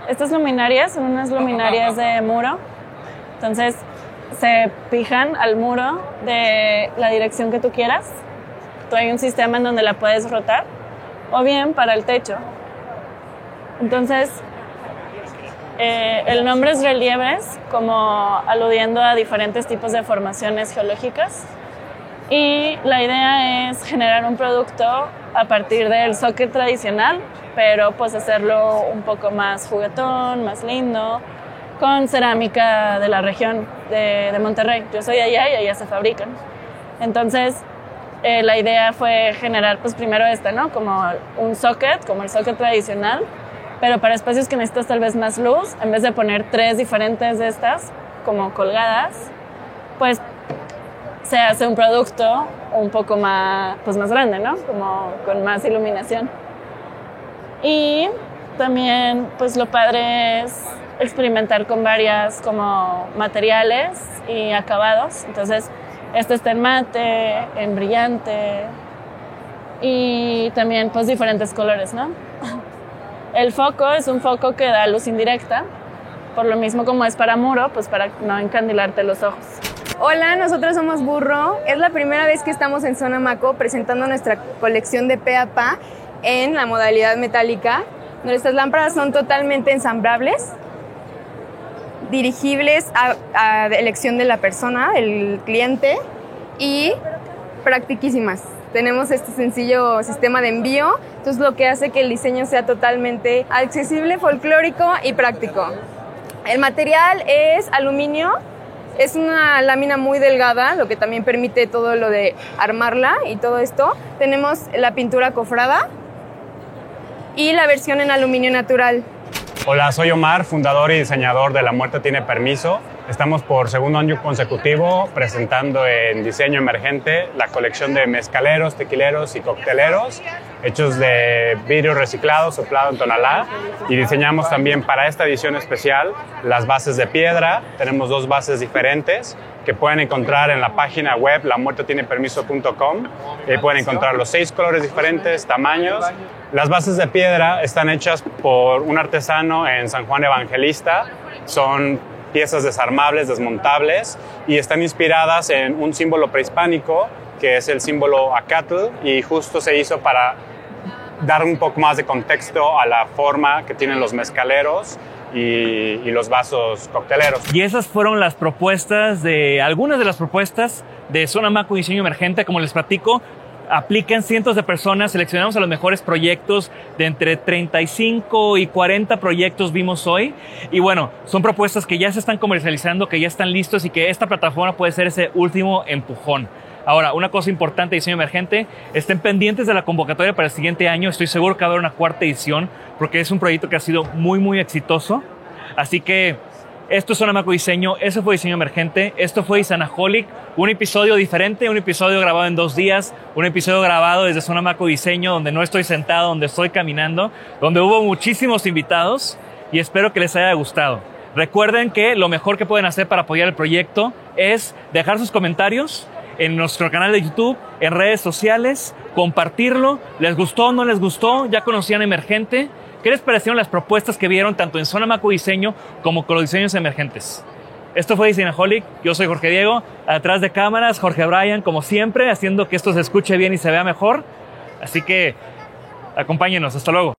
Estas luminarias son unas luminarias de muro. Entonces se fijan al muro de la dirección que tú quieras. Tú hay un sistema en donde la puedes rotar o bien para el techo. Entonces, eh, el nombre es reliebres, como aludiendo a diferentes tipos de formaciones geológicas. Y la idea es generar un producto a partir del socket tradicional, pero pues hacerlo un poco más juguetón, más lindo, con cerámica de la región de, Monterrey. Yo soy allá y allá se fabrican. Entonces, eh, la idea fue generar pues primero esta, ¿no? Como un socket, como el socket tradicional, pero para espacios que necesitas tal vez más luz, en vez de poner tres diferentes de estas como colgadas, pues se hace un producto un poco más, pues más grande, ¿no? Como con más iluminación. Y también, pues lo padre es experimentar con varias como materiales y acabados. Entonces, este está en mate, en brillante y también pues diferentes colores, ¿no? El foco es un foco que da luz indirecta, por lo mismo como es para muro, pues para no encandilarte los ojos. Hola, nosotros somos Burro. Es la primera vez que estamos en Zona Maco presentando nuestra colección de pe a pa en la modalidad metálica. Nuestras lámparas son totalmente ensamblables, dirigibles a, a elección de la persona, del cliente y practiquísimas. Tenemos este sencillo sistema de envío, entonces lo que hace que el diseño sea totalmente accesible, folclórico y práctico. El material es aluminio, es una lámina muy delgada, lo que también permite todo lo de armarla y todo esto. Tenemos la pintura cofrada y la versión en aluminio natural. Hola, soy Omar, fundador y diseñador de La Muerte Tiene Permiso. Estamos por segundo año consecutivo presentando en diseño emergente la colección de mezcaleros, tequileros y cocteleros hechos de vidrio reciclado soplado en tonalá y diseñamos también para esta edición especial las bases de piedra. Tenemos dos bases diferentes que pueden encontrar en la página web lamuertetienepermiso.com. Ahí pueden encontrar los seis colores diferentes, tamaños. Las bases de piedra están hechas por un artesano en San Juan Evangelista. Son piezas desarmables, desmontables y están inspiradas en un símbolo prehispánico que es el símbolo Acatl, y justo se hizo para dar un poco más de contexto a la forma que tienen los mezcaleros y, los vasos cocteleros. Y esas fueron las propuestas de, algunas de las propuestas de Zona Maco Diseño Emergente, como les platico, aplican cientos de personas, seleccionamos a los mejores proyectos, de entre 35 y 40 proyectos vimos hoy. Y bueno, son propuestas que ya se están comercializando, que ya están listos y que esta plataforma puede ser ese último empujón. Ahora, una cosa importante, diseño emergente, estén pendientes de la convocatoria para el siguiente año. Estoy seguro que va a haber una cuarta edición porque es un proyecto que ha sido muy, muy exitoso. Así que esto es Sonamaco Diseño, eso fue Diseño Emergente, esto fue Isanaholic, un episodio diferente, un episodio grabado en dos días, un episodio grabado desde Sonamaco Diseño, donde no estoy sentado, donde estoy caminando, donde hubo muchísimos invitados y espero que les haya gustado. Recuerden que lo mejor que pueden hacer para apoyar el proyecto es dejar sus comentarios en nuestro canal de YouTube, en redes sociales, compartirlo. ¿Les gustó no les gustó? ¿Ya conocían Emergente? ¿Qué les parecieron las propuestas que vieron tanto en Zona Maco Diseño como con los diseños emergentes? Esto fue Designaholic, yo soy Jorge Diego, atrás de cámaras, Jorge Bryan, como siempre, haciendo que esto se escuche bien y se vea mejor. Así que acompáñenos, hasta luego.